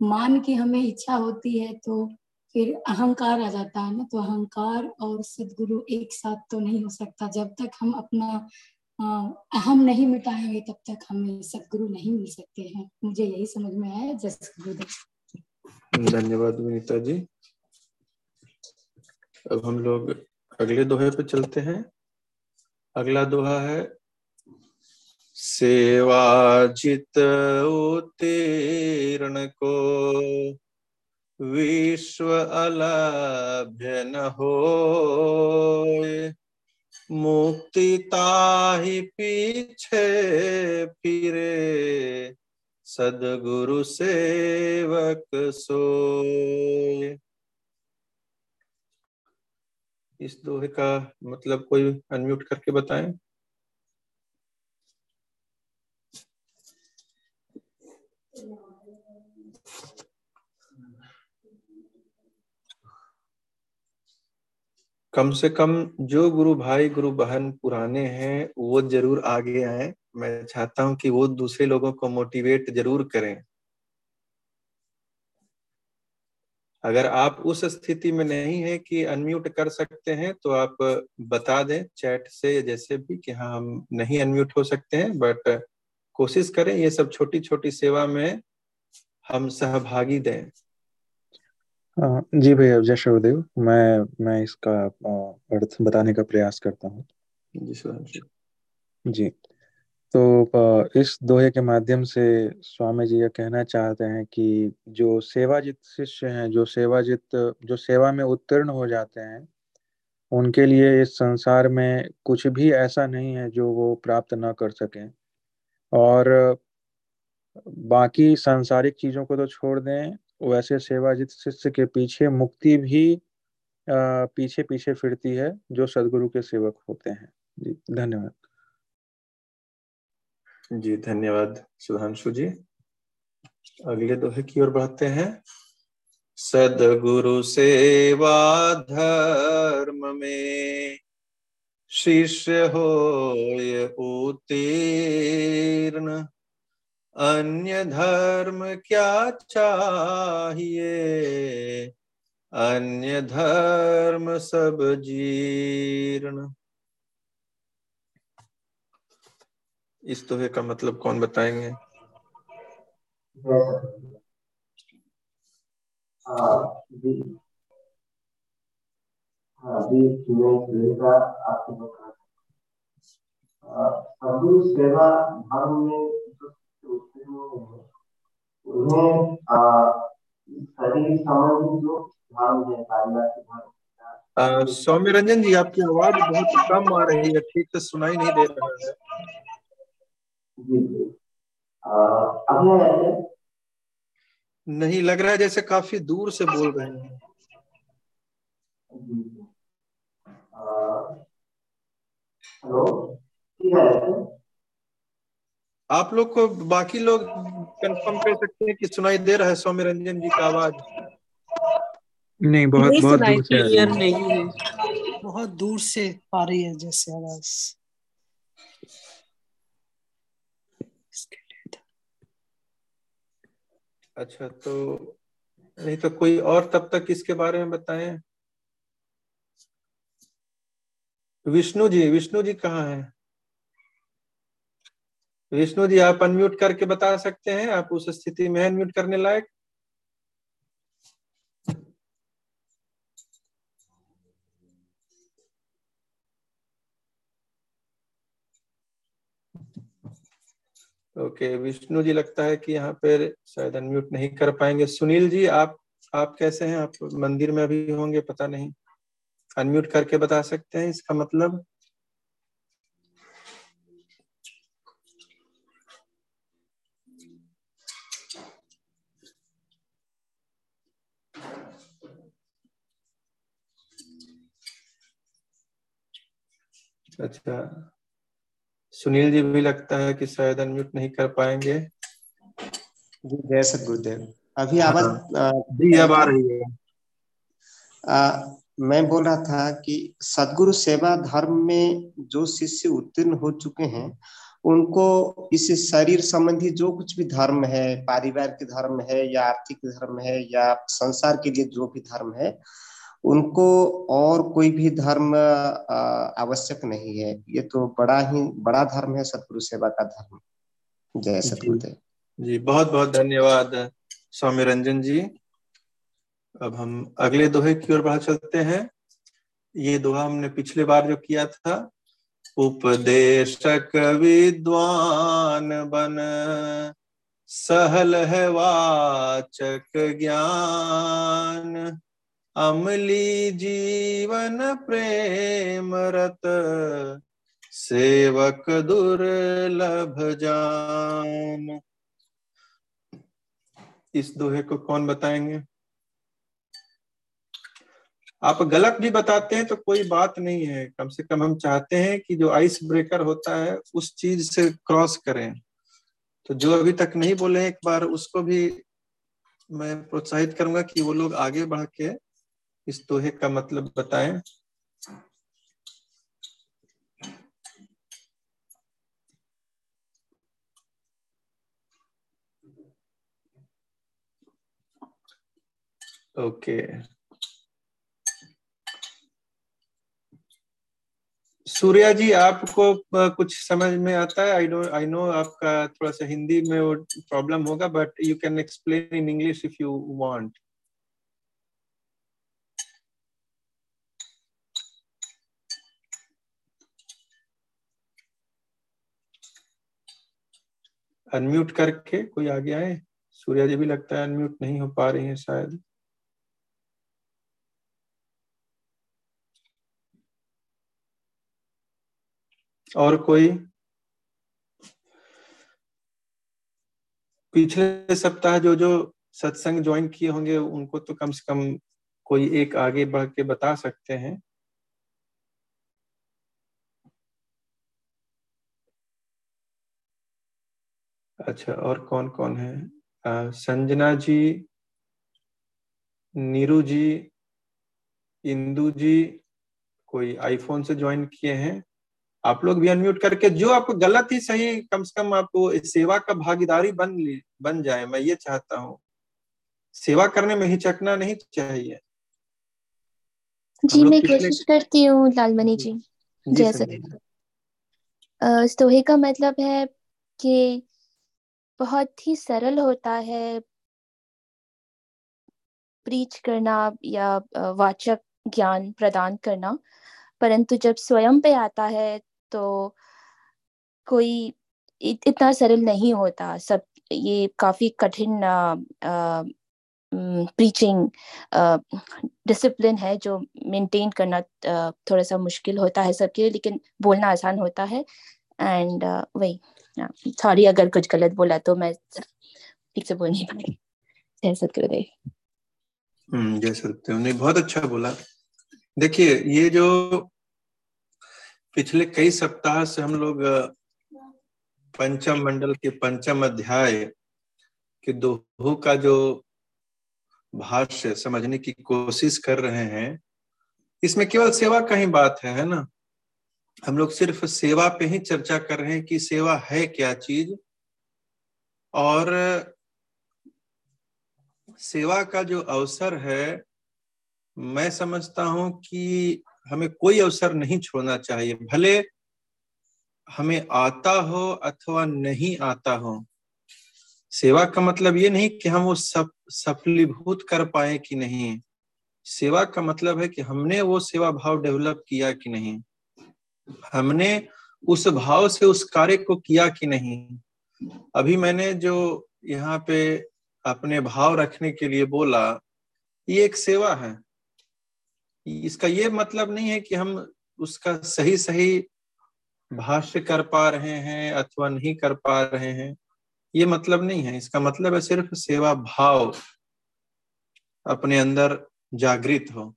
मान की हमें इच्छा होती है तो फिर अहंकार आ जाता है ना तो अहंकार और सदगुरु एक साथ तो नहीं हो सकता। जब तक हम अपना अहम नहीं मिटाएँगे, तब तक हमें सदगुरु नहीं मिल सकते हैं। मुझे यही समझ में आया। जय गुरुदेव धन्यवाद विनीता जी। अब हम लोग अगले दोहे पे चलते हैं। अगला दोहा है, सेवा जित उत्तीर्ण को। विश्व अलभ्य न हो मुक्ति ताहि पीछे फिरे, सदगुरु सेवक सोए इस दोहे का मतलब कोई अनम्यूट करके बताएँ? कम से कम जो गुरु भाई, गुरु बहन पुराने हैं, वो ज़रूर आगे आए। मैं चाहता हूँ कि वो दूसरे लोगों को मोटिवेट ज़रूर करें। अगर आप उस स्थिति में नहीं है कि अनम्यूट कर सकते हैं तो आप बता दें चैट से जैसे भी कि हाँ हम नहीं अनम्यूट हो सकते हैं बट कोशिश करें ये सब छोटी छोटी सेवा में हम सहभागी दें। जी भैया जय शिवदेव मैं मैं इसका अर्थ बताने का प्रयास करता हूँ। जी जी। तो इस दोहे के माध्यम से स्वामी जी यह कहना चाहते हैं कि जो सेवाजित शिष्य हैं जो सेवाजित जो सेवा में उत्तीर्ण हो जाते हैं उनके लिए इस संसार में कुछ भी ऐसा नहीं है जो वो प्राप्त ना कर सकें। और बाकी सांसारिक चीज़ों को तो छोड़ दें वैसे सेवाजित शिष्य के पीछे मुक्ति भी आ, पीछे पीछे फिरती है जो सदगुरु के सेवक होते हैं। जी धन्यवाद। जी धन्यवाद सुधांशु जी। अगले दोहे की ओर बढ़ते हैं। सदगुरु सेवा धर्म में शिष्य हो उत्तीर्ण। अन्य धर्म क्या चाहिए अन्य धर्म सब जीर्ण इस दोहे का मतलब कौन बताएँगे सेवा धर्म में सौम्य रंजन जी आपकी आवाज़ बहुत कम आ रही है ठीक से सुनाई नहीं दे रहा है। जी नहीं लग रहा है जैसे काफ़ी दूर से बोल रहे हैं। हेलो? ठीक है? आप लोग को बाकी लोग कंफर्म कर सकते हैं कि सुनाई दे रहा है सौम्य रंजन जी का आवाज़? नहीं बहुत नहीं बहुत दूर से है। नहीं है। बहुत दूर से आ रही है जैसे आवाज़। अच्छा तो नहीं तो कोई और तब तक इसके बारे में बताएँ? विष्णु जी विष्णु जी कहाँ हैं? विष्णु जी, आप अनम्यूट करके बता सकते हैं, आप उस स्थिति में अनम्यूट करने लायक? ओके विष्णु जी, लगता है कि यहाँ पे शायद अनम्यूट नहीं कर पाएँगे। सुनील जी, आप आप कैसे हैं? आप मंदिर में अभी होंगे, पता नहीं। अनम्यूट करके बता सकते हैं इसका मतलब? अच्छा। सुनील जी भी लगता है कि शायद अनम्यूट नहीं कर पाएँगे। जी जय सतगुरुदेव। अभी आवाज़ हाँ। जी अब आ रही है। आ, मैं बोल रहा था कि सदगुरु सेवा धर्म में जो शिष्य उत्तीर्ण हो चुके हैं उनको इस शरीर संबंधी जो कुछ भी धर्म है पारिवारिक धर्म है या आर्थिक धर्म है या संसार के लिए जो भी धर्म है उनको और कोई भी धर्म आवश्यक नहीं है। ये तो बड़ा ही बड़ा धर्म है सदगुरु सेवा का धर्म। जय जी। सतगुरुदेव। जी बहुत बहुत धन्यवाद स्वामी रंजन जी। अब हम अगले दोहे की ओर बढ़ा चलते हैं। ये दोहा हमने पिछले बार जो किया था उपदेशक विद्वान बन सहल है वाचक ज्ञान। अमली जीवन प्रेम रत, सेवक दुर्लभ जान। इस दोहे को कौन बताएँगे? आप गलत भी बताते हैं तो कोई बात नहीं है। कम से कम हम चाहते हैं कि जो आइस ब्रेकर होता है, उस चीज़ से क्रॉस करें। तो जो अभी तक नहीं बोले, एक बार उसको भी मैं प्रोत्साहित करूँगा कि वो लोग आगे बढ़ के इस दोहे का मतलब बताएँ। ओके। सूर्या जी, आपको कुछ समझ में आता है? आई डोंट आई नो आपका थोड़ा सा हिंदी में वो प्रॉब्लम होगा but you can explain in English if you want unmute करके कोई आगे आए? सूर्या जी भी लगता है अनम्यूट नहीं हो पा रही है शायद। और कोई? पिछले सप्ताह जो जो सत्संग ज्वाइन किए होंगे, उनको तो कम से कम कोई एक आगे बढ़ के बता सकते हैं। अच्छा और कौन कौन है? अ, संजना जी नीरू जी इंदू जी कोई आईफोन से ज्वाइन किए हैं? आप लोग भी अनम्यूट करके जो आपको गलत ही सही कम से कम आपको सेवा का भागीदारी बन बन जाए मैं ये चाहता हूँ। सेवा करने में हिचकना नहीं चाहिए। जी मैं कोशिश करती हूँ लालमणि जी। जैसे स्तोहे का मतलब है कि बहुत ही सरल होता है। प्रीच करना या वाचक ज्ञान प्रदान करना। परंतु जब स्वयं पे आता है तो कोई इतना सरल नहीं होता। सब, ये काफ़ी कठिन प्रीचिंग डिसिप्लिन है जो मेंटेन करना थोड़ा सा मुश्किल होता है सबके लिए, लेकिन बोलना आसान होता है। एंड वही। सॉरी अगर कुछ गलत बोला तो मैं ठीक से बोल नहीं पाई। जय सतगुरुदेव। हम्म जय सत्यदेव नहीं, बहुत अच्छा बोला। देखिए, ये जो पिछले कई सप्ताह से हम लोग पंचम मंडल के पंचम अध्याय के दोहों का जो भाष्य समझने की कोशिश कर रहे हैं, इसमें केवल सेवा का ही बात है है ना? हम लोग सिर्फ़ सेवा पे ही चर्चा कर रहे हैं कि सेवा है क्या चीज़। और सेवा का जो अवसर है, मैं समझता हूँ कि हमें कोई अवसर नहीं छोड़ना चाहिए। भले हमें आता हो अथवा नहीं आता हो। सेवा का मतलब ये नहीं कि हम वो सब सफलीभूत कर पाए कि नहीं। सेवा का मतलब है कि हमने वो सेवा भाव डेवलप किया कि नहीं। हमने उस भाव से उस कार्य को किया कि नहीं? अभी मैंने जो यहाँ पे अपने भाव रखने के लिए बोला, ये एक सेवा है। इसका ये मतलब नहीं है कि हम उसका सही सही भाष्य कर पा रहे हैं अथवा नहीं कर पा रहे हैं। ये मतलब नहीं है। इसका मतलब है सिर्फ़ सेवा भाव अपने अंदर जागृत हो।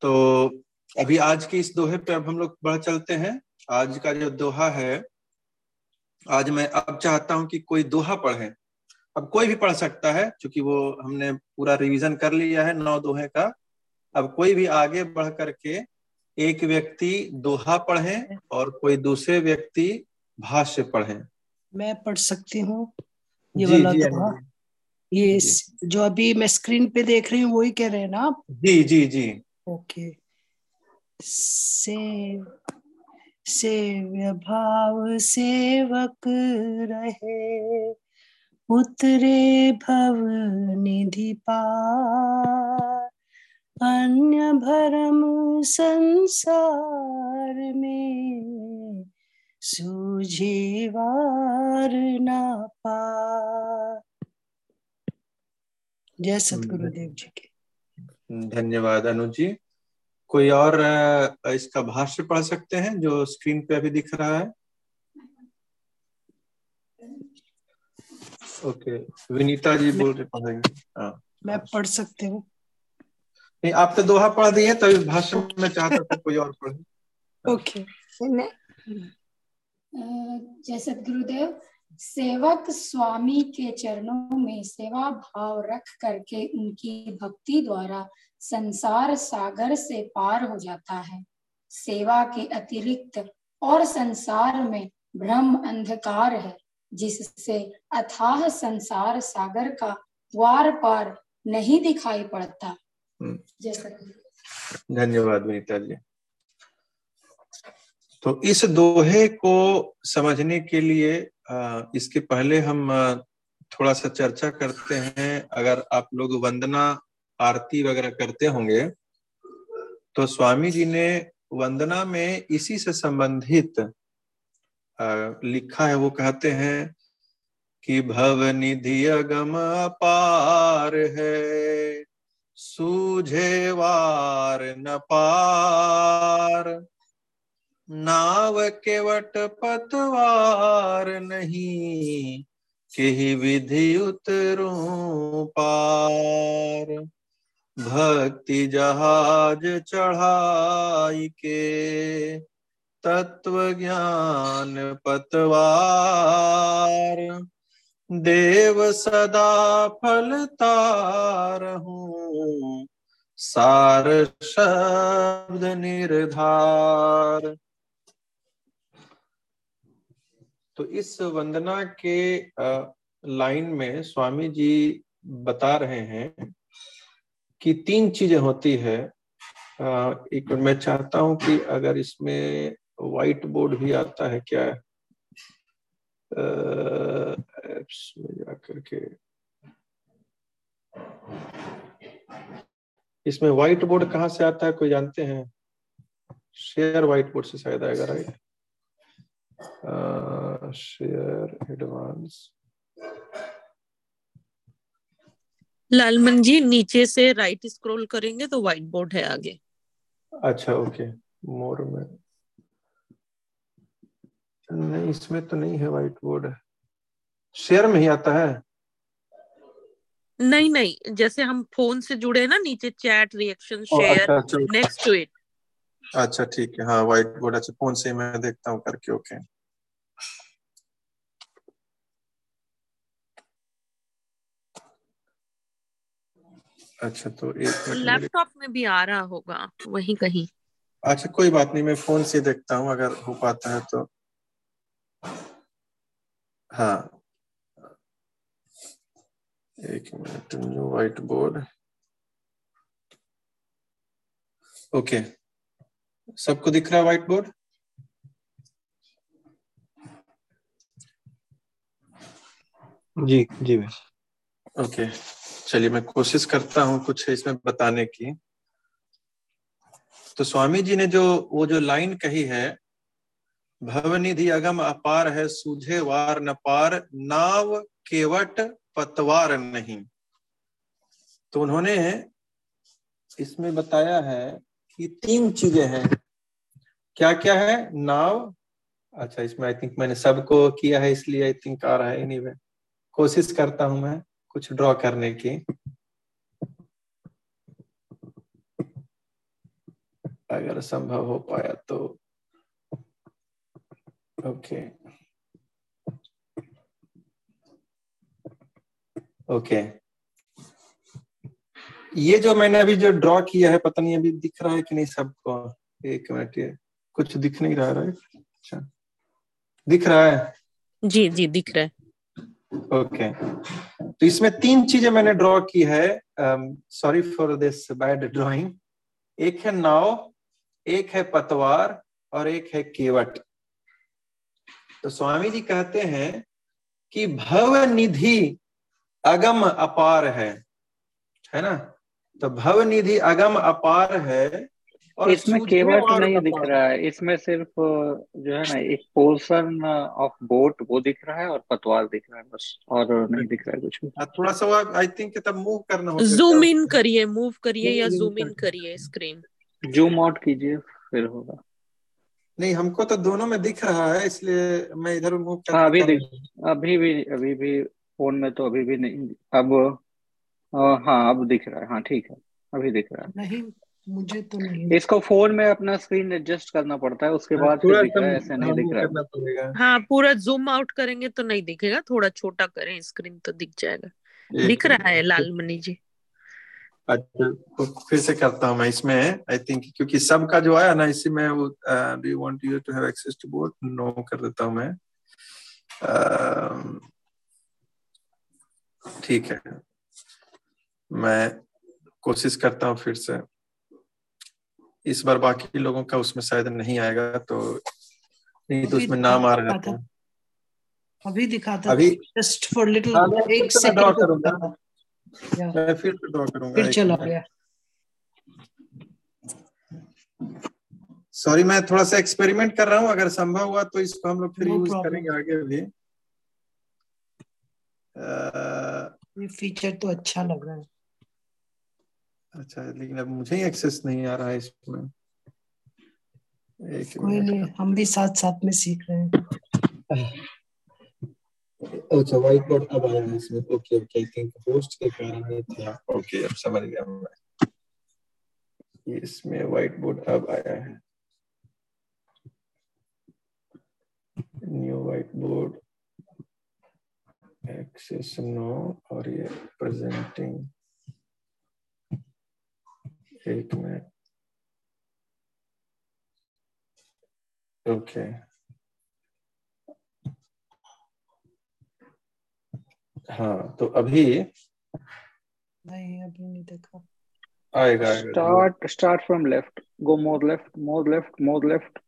तो अभी आज के इस दोहे पे अब हम लोग बढ़ चलते हैं। आज का जो दोहा है आज मैं अब चाहता हूँ कि कोई दोहा पढ़े। अब कोई भी पढ़ सकता है क्योंकि वो हमने पूरा रिवीजन कर लिया है नौ दोहे का। अब कोई भी आगे बढ़ करके एक व्यक्ति दोहा पढ़े और कोई दूसरे व्यक्ति भाष्य पढ़े। मैं पढ़ सकती हूँ ये जी, वाला दोहा। ये जी. जो अभी मैं स्क्रीन पे देख रही हूँ वही कह रहे हैं ना आप? जी जी जी। ओके। से सेव्य भाव सेवक रहे। उतरे भव निधि पार, अन्य भरम संसार में सूझे ना पा जय सतगुरुदेव जी के। धन्यवाद, अनुज। कोई और इसका भाष्य पढ़ सकते हैं जो स्क्रीन पे अभी दिख रहा है? ओके विनीता जी बोल रहे पढ़ेंगे हाँ मैं पढ़ सकती हूँ। नहीं आप तो दोहा पढ़ दिए तो इस भाषण में चाहता था कोई और पढ़े। ओके। जय सदगुरुदेव सेवक स्वामी के चरणों में सेवा भाव रख करके उनकी भक्ति द्वारा संसार सागर से पार हो जाता है। सेवा के अतिरिक्त और संसार में भ्रम अंधकार है जिससे अथाह संसार सागर का वार पार नहीं दिखाई पड़ता। धन्यवाद विनीता जी। तो इस दोहे को समझने के लिए इसके पहले हम थोड़ा सा चर्चा करते हैं। अगर आप लोग वंदना आरती वगैरह करते होंगे तो स्वामी जी ने वंदना में इसी से संबंधित लिखा है, वो कहते हैं कि भव निधि अगम अपार है, सूझे वार न पार, नाव केवट पतवार नहीं के विधि उतरू पार भक्ति जहाज़ चढ़ाई के, तत्व ज्ञान पतवार। देव सदा फलता रहूँ, सार शब्द निर्धार। तो इस वंदना के लाइन में स्वामी जी बता रहे हैं कि तीन चीज़ें होती है। एक मैं चाहता हूँ कि अगर इसमें व्हाइट बोर्ड भी आता है क्या? एप्स में जाकर के। इसमें व्हाइट बोर्ड कहाँ से आता है, कोई जानते हैं? शेयर व्हाइट बोर्ड से शायद आएगा right share advance Lalman ji नीचे से राइट स्क्रॉल करेंगे तो व्हाइट बोर्ड है आगे। अच्छा ओके मोर में नहीं इसमें तो नहीं है व्हाइट बोर्ड शेयर में ही आता है? नहीं नहीं जैसे हम फ़ोन से जुड़े ना नीचे chat reaction share next to it अच्छा ठीक है। हाँ व्हाइट बोर्ड अच्छा फ़ोन से मैं देखता हूँ करके ओके अच्छा तो एक लैपटॉप में भी आ रहा होगा वहीं कहीं। अच्छा कोई बात नहीं मैं फ़ोन से देखता हूँ अगर हो पाता है तो। हाँ। एक minute new white board. Okay. सबको दिख रहा है व्हाइट बोर्ड? जी जी भाई ओके। चलिए मैं कोशिश करता हूँ कुछ इसमें बताने की। तो स्वामी जी ने जो, वो जो लाइन कही है, भवनिधि अगम अपार है, सूझे वार न पार, नाव केवट पतवार नहीं। तो उन्होंने इसमें बताया है कि तीन चीज़ें हैं। क्या क्या है? नाव अच्छा इसमें आई थिंक मैंने सबको किया है, इसलिए आई थिंक आ रहा है एनीवे कोशिश करता हूँ मैं। कुछ ड्रॉ करने की। अगर संभव हो पाया तो। ओके ओके ये जो मैंने अभी जो ड्रॉ किया है, पता नहीं अभी दिख रहा है कि नहीं सबको? एक मिनट ये कुछ दिख नहीं रहा है अच्छा। दिख रहा है? जी जी, दिख रहा है। ओके तो इसमें तीन चीज़ें मैंने ड्रॉ की है। Sorry for this bad drawing एक है नाव, एक है पतवार और एक है केवट। तो स्वामी जी कहते हैं कि भव निधि अगम अपार है। है ना? तो भव निधि अगम अपार है और इसमें केवट नहीं दिख रहा है। इसमें सिर्फ़ जो है ना एक पोर्शन ऑफ़ बोट वो दिख रहा है और पतवार दिख रहा है बस और नहीं दिख रहा है कुछ भी। थोड़ा सा आई थिंक तब मूव करना होगा जूम इन करिए मूव करिए या जूम इन करिए स्क्रीन जूम आउट कीजिए फिर होगा। नहीं हमको तो दोनों में दिख रहा है इसलिए मैं इधर मूव कर हाँ, अभी दिख अभी भी अभी भी फ़ोन में तो अभी भी नहीं अब हाँ अब दिख रहा है हाँ ठीक है अभी दिख रहा है। नहीं मुझे तो नहीं इसको फ़ोन में अपना स्क्रीन एडजस्ट करना पड़ता है उसके बाद फिर दिख रहा है ऐसे नहीं दिख रहा। है हाँ पूरा जूम आउट करेंगे तो नहीं दिखेगा थोड़ा छोटा करें स्क्रीन तो दिख जाएगा। दिख रहा है लालमणि जी। अच्छा तो फिर से करता हूँ मैं इसमें आई थिंक क्योंकि सबका जो आया ना इसी में वो do you want you to have access to board no कर देता हूँ मैं। ठीक है। मैं कोशिश करता हूँ फिर से। इस बार बाकी लोगों का उसमें शायद नहीं आएगा तो नहीं तो उसमें नाम आ रहा था अभी दिखाता। अभी जस्ट फॉर लिटिल एक सेकंड करूँगा। मैं फिर ड्रॉ करूँगा फिर चला गया सॉरी मैं थोड़ा सा एक्सपेरिमेंट कर रहा हूँ अगर संभव हुआ तो इसको हम लोग फिर यूज़ करेंगे आगे भी। ये फीचर तो अच्छा लग रहा है। अच्छा लेकिन अब मुझे ही एक्सेस नहीं आ रहा है इसमें। एक कोई नहीं हम भी साथ साथ में सीख रहे हैं। अच्छा व्हाइट बोर्ड अब आया है इसमें। Okay okay I think host के कारण ये था। ओके अब समझ गया मैं। इसमें व्हाइट बोर्ड अब आया है। New white board access no और ये प्रेजेंटिंग एक मिनट ओके हाँ तो अभी नहीं अभी नहीं देखा। आएगा आएगा start start from left go more left more left more left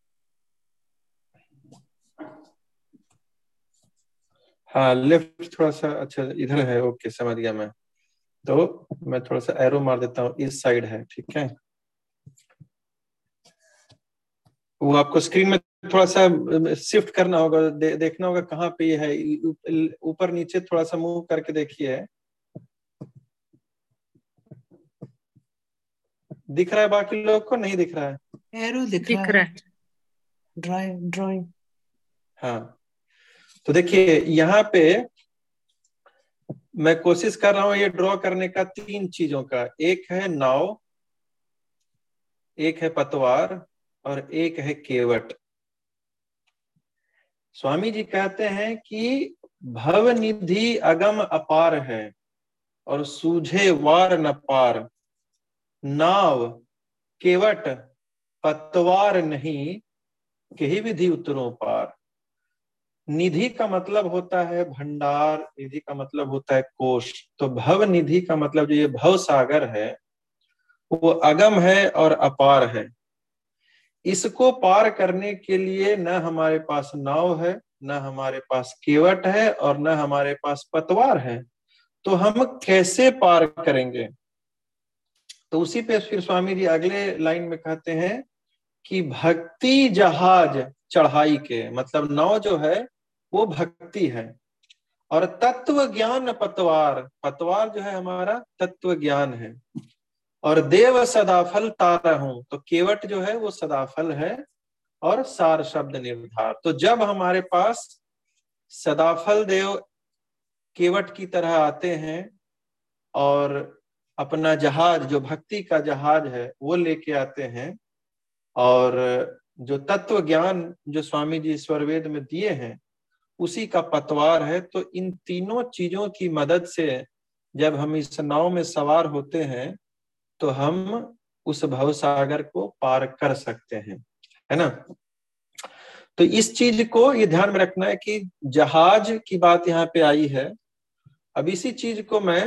हाँ लेफ़्ट थोड़ा सा अच्छा इधर है ओके समझ गया मैं। तो मैं थोड़ा सा एरो मार देता हूँ इस साइड है ठीक है? वो आपको स्क्रीन में थोड़ा सा शिफ्ट करना होगा दे, देखना होगा कहाँ पे है। ऊपर नीचे थोड़ा सा मूव करके देखिए। दिख रहा है बाकी लोग को? नहीं दिख रहा है। एरो दिख, दिख रहा है। ड्राइंग ड्राइंग हाँ। तो देखिए यहाँ पे मैं कोशिश कर रहा हूँ ये ड्रॉ करने का तीन चीज़ों का। एक है नाव, एक है पतवार और एक है केवट। स्वामी जी कहते हैं कि भव निधि अगम अपार है और सूझे वार न पार। नाव, केवट, पतवार नहीं, कही विधि उतरों पार। निधि का मतलब होता है भंडार, निधि का मतलब होता है कोष। तो भव निधि का मतलब जो ये भव सागर है, वो अगम है और अपार है। इसको पार करने के लिए न हमारे पास नाव है, न हमारे पास केवट है और न हमारे पास पतवार है। तो हम कैसे पार करेंगे? तो उसी पे फिर स्वामी जी अगले लाइन में कहते हैं कि भक्ति जहाज़ चढ़ाई के मतलब नौ जो है, वो भक्ति है। और तत्व ज्ञान पतवार पतवार जो है हमारा तत्व ज्ञान है। और देव सदाफल तारा हूँ तो केवट जो है वो सदाफल है और सार शब्द निर्धार। तो जब हमारे पास सदाफल देव केवट की तरह आते हैं और अपना जहाज़, जो भक्ति का जहाज़ है, वो लेके आते हैं और जो तत्व ज्ञान जो स्वामी जी स्वरवेद में दिए हैं, उसी का पतवार है। तो इन तीनों चीज़ों की मदद से जब हम इस नाव में सवार होते हैं तो हम उस भव सागर को पार कर सकते हैं, है ना? तो इस चीज़ को ये ध्यान में रखना है कि जहाज़ की बात यहाँ पे आई है। अब इसी चीज़ को मैं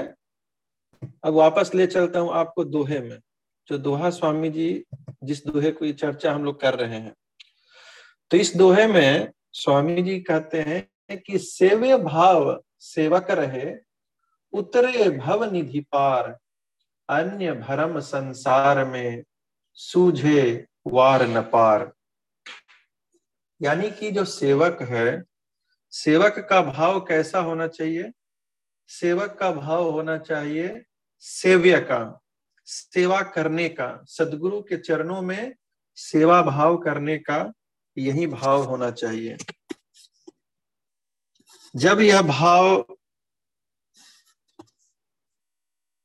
अब वापस ले चलता हूँ आपको दोहे में। जो दोहा स्वामी जी, जिस दोहे को ये चर्चा हम लोग कर रहे हैं। तो इस दोहे में स्वामी जी कहते हैं कि सेव्य भाव सेवक रहे, उतरे भव निधि पार, अन्य भरम संसार में सूझे वार न पार। यानी कि जो सेवक है, सेवक का भाव कैसा होना चाहिए? सेवक का भाव होना चाहिए सेव्य का। सेवा करने का, सदगुरु के चरणों में सेवा भाव करने का यही भाव होना चाहिए। जब यह भाव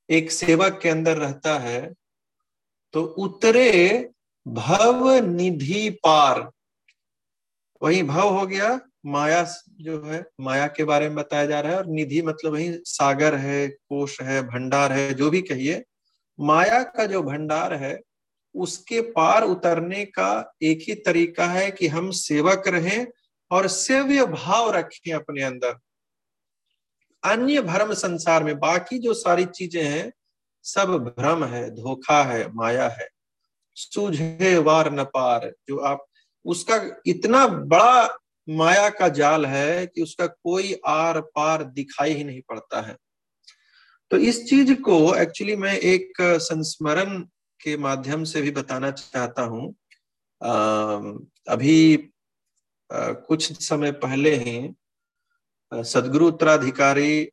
एक सेवक के अंदर रहता है तो उतरे भव निधि पार। वही भव हो गया, माया जो है, माया के बारे में बताया जा रहा है, और निधि मतलब वही सागर है, कोष है, भंडार है, जो भी कहिए माया का जो भंडार है, उसके पार उतरने का एक ही तरीका है कि हम सेवक रहें और सेव्य भाव रखें अपने अंदर। अन्य भ्रम संसार में बाकी जो सारी चीज़ें हैं, सब भ्रम है, धोखा है, माया है। सूझे वार न पार, जो आप, उसका इतना बड़ा माया का जाल है कि उसका कोई आर पार दिखाई ही नहीं पड़ता है। तो इस चीज़ को एक्चुअली मैं एक संस्मरण के माध्यम से भी बताना चाहता हूँ। अभी आ, कुछ समय पहले ही सदगुरु उत्तराधिकारी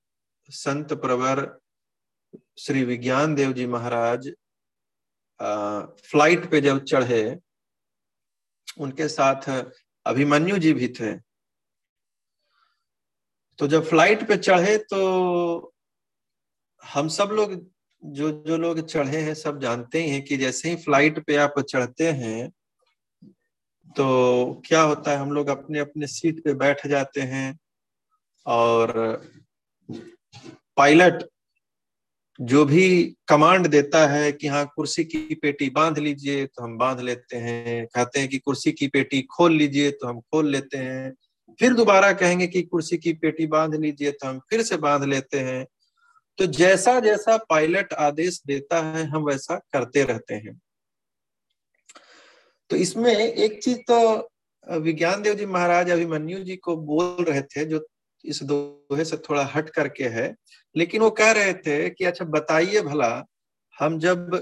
संत प्रवर श्री विज्ञान देव जी महाराज फ़्लाइट पे जब चढ़े उनके साथ अभिमन्यु जी भी थे। तो जब फ़्लाइट पे चढ़े तो हम सब लोग, जो जो लोग चढ़े हैं, सब जानते ही कि जैसे ही फ़्लाइट पे आप चढ़ते हैं तो क्या होता है, हम लोग अपने अपने सीट पे बैठ जाते हैं और पायलट जो भी कमांड देता है कि हाँ कुर्सी की पेटी बाँध लीजिए तो हम बाँध लेते हैं। कहते हैं कि कुर्सी की पेटी खोल लीजिए तो हम खोल लेते हैं। फिर दोबारा कहेंगे कि कुर्सी की पेटी बाँध लीजिए तो हम फिर से बाँध लेते हैं। तो जैसा जैसा पायलट आदेश देता है, हम वैसा करते रहते हैं। तो इसमें एक चीज़ तो विज्ञान देव जी महाराज, अभिमन्यु जी को बोल रहे थे, जो इस दोहे से थोड़ा हट करके है, लेकिन वो कह रहे थे कि अच्छा बताइए भला, हम जब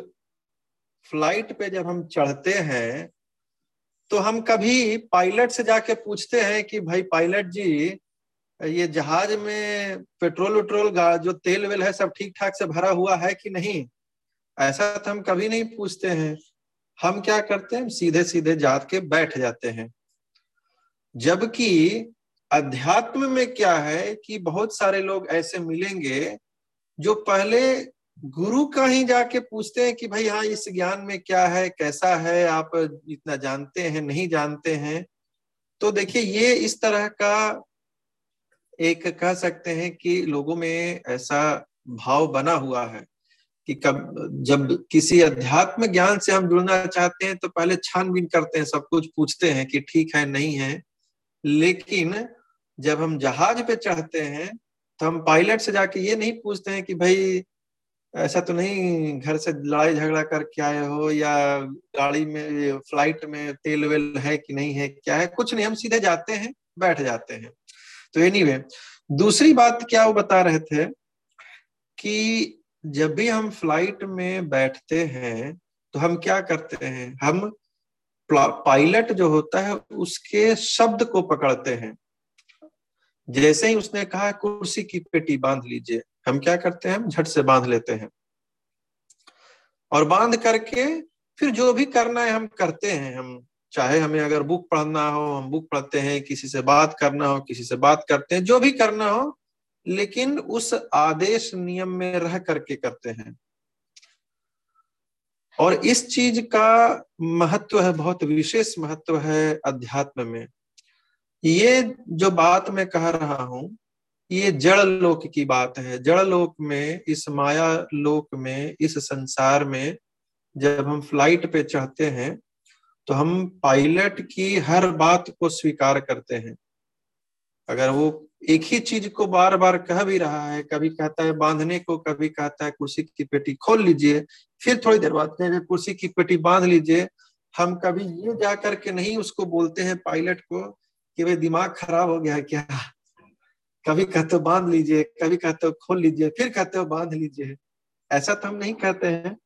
फ़्लाइट पे जब हम चढ़ते हैं तो हम कभी पायलट से जाके पूछते हैं कि, भाई पायलट जी ये जहाज़ में पेट्रोल, वेट्रोल जो तेल वेल है, सब ठीक ठाक से भरा हुआ है कि नहीं? ऐसा तो हम कभी नहीं पूछते हैं। हम क्या करते हैं? सीधे सीधे जात के बैठ जाते हैं। जबकि अध्यात्म में क्या है कि बहुत सारे लोग ऐसे मिलेंगे जो पहले गुरु का ही जाके पूछते हैं कि भाई हाँ इस ज्ञान में क्या है? कैसा है? आप इतना जानते हैं, नहीं जानते हैं? तो देखिए, ये इस तरह का एक कह सकते हैं कि लोगों में ऐसा भाव बना हुआ है कि कब, जब किसी अध्यात्म ज्ञान से हम जुड़ना चाहते हैं तो पहले छानबीन करते हैं, सब कुछ पूछते हैं कि ठीक है, नहीं है। लेकिन जब हम जहाज़ पे चढ़ते हैं तो हम पायलट से जाके ये नहीं पूछते हैं कि भाई, ऐसा तो नहीं घर से लड़ाई झगड़ा करके आए हो, या गाड़ी में, फ़्लाइट में तेल वेल है कि नहीं है, क्या है? कुछ नहीं, हम सीधे जाते हैं, बैठ जाते हैं। तो एनीवे दूसरी बात क्या वो बता रहे थे कि जब भी हम फ़्लाइट में बैठते हैं तो हम क्या करते हैं? हम पायलट जो होता है, उसके शब्द को पकड़ते हैं। जैसे ही उसने कहा, कुर्सी की पेटी बाँध लीजिए, हम क्या करते हैं? हम झट से बाँध लेते हैं। और बाँध करके फिर जो भी करना है, हम करते हैं। हम चाहे हमें अगर बुक पढ़ना हो, हम बुक पढ़ते हैं, किसी से बात करना हो, किसी से बात करते हैं, जो भी करना हो, लेकिन उस आदेश नियम में रह करके करते हैं। और इस चीज़ का महत्व है, बहुत विशेष महत्व है अध्यात्म में। ये जो बात मैं कह रहा हूँ, ये जड़ लोक की बात है। जड़ लोक में, इस माया लोक में, इस संसार में, जब हम फ़्लाइट पे चढ़ते हैं तो हम पायलट की हर बात को स्वीकार करते हैं। अगर वो एक ही चीज़ को बार बार कह भी रहा है, कभी कहता है बांधने को, कभी कहता है कुर्सी की पेटी खोल लीजिए, फिर थोड़ी देर बाद कुर्सी की पेटी बाँध लीजिए, हम कभी ये जा करके नहीं उसको बोलते हैं पायलट को कि भाई दिमाग खराब हो गया क्या? कभी कहते हो बाँध लीजिए, कभी कहते हो खोल लीजिए, फिर कहते हो बाँध लीजिए। ऐसा तो हम नहीं कहते हैं।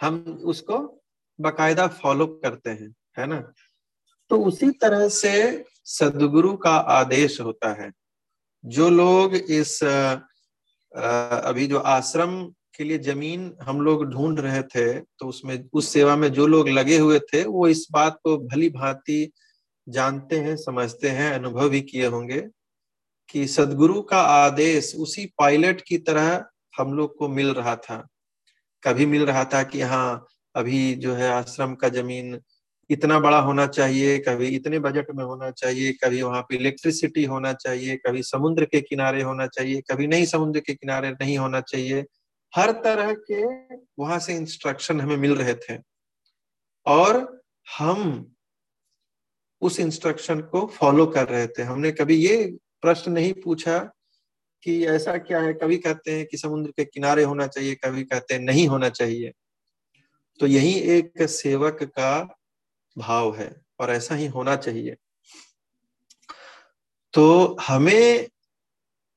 हम उसको बकायदा फॉलो करते हैं, है ना? तो उसी तरह से सदगुरु का आदेश होता है। जो लोग इस अभी जो आश्रम के लिए ज़मीन हम लोग ढूंढ रहे थे तो उसमें, उस सेवा में जो लोग लगे हुए थे, वो इस बात को भली भांति जानते हैं, समझते हैं, अनुभव भी किए होंगे कि सदगुरु का आदेश उसी पायलट की तरह हम लोग को मिल रहा था। कभी मिल रहा था कि हाँ अभी जो है आश्रम का ज़मीन इतना बड़ा होना चाहिए, कभी इतने बजट में होना चाहिए, कभी वहाँ पे इलेक्ट्रिसिटी होना चाहिए, कभी समुद्र के किनारे होना चाहिए, कभी नहीं समुद्र के किनारे नहीं होना चाहिए। हर तरह के वहाँ से इंस्ट्रक्शन हमें मिल रहे थे। और हम उस इंस्ट्रक्शन को फॉलो कर रहे थे। हमने कभी ये प्रश्न नहीं पूछा कि ऐसा क्या है? कभी कहते हैं कि समुद्र के किनारे होना चाहिए, कभी कहते हैं नहीं होना चाहिए। तो यही एक सेवक का भाव है और ऐसा ही होना चाहिए। तो हमें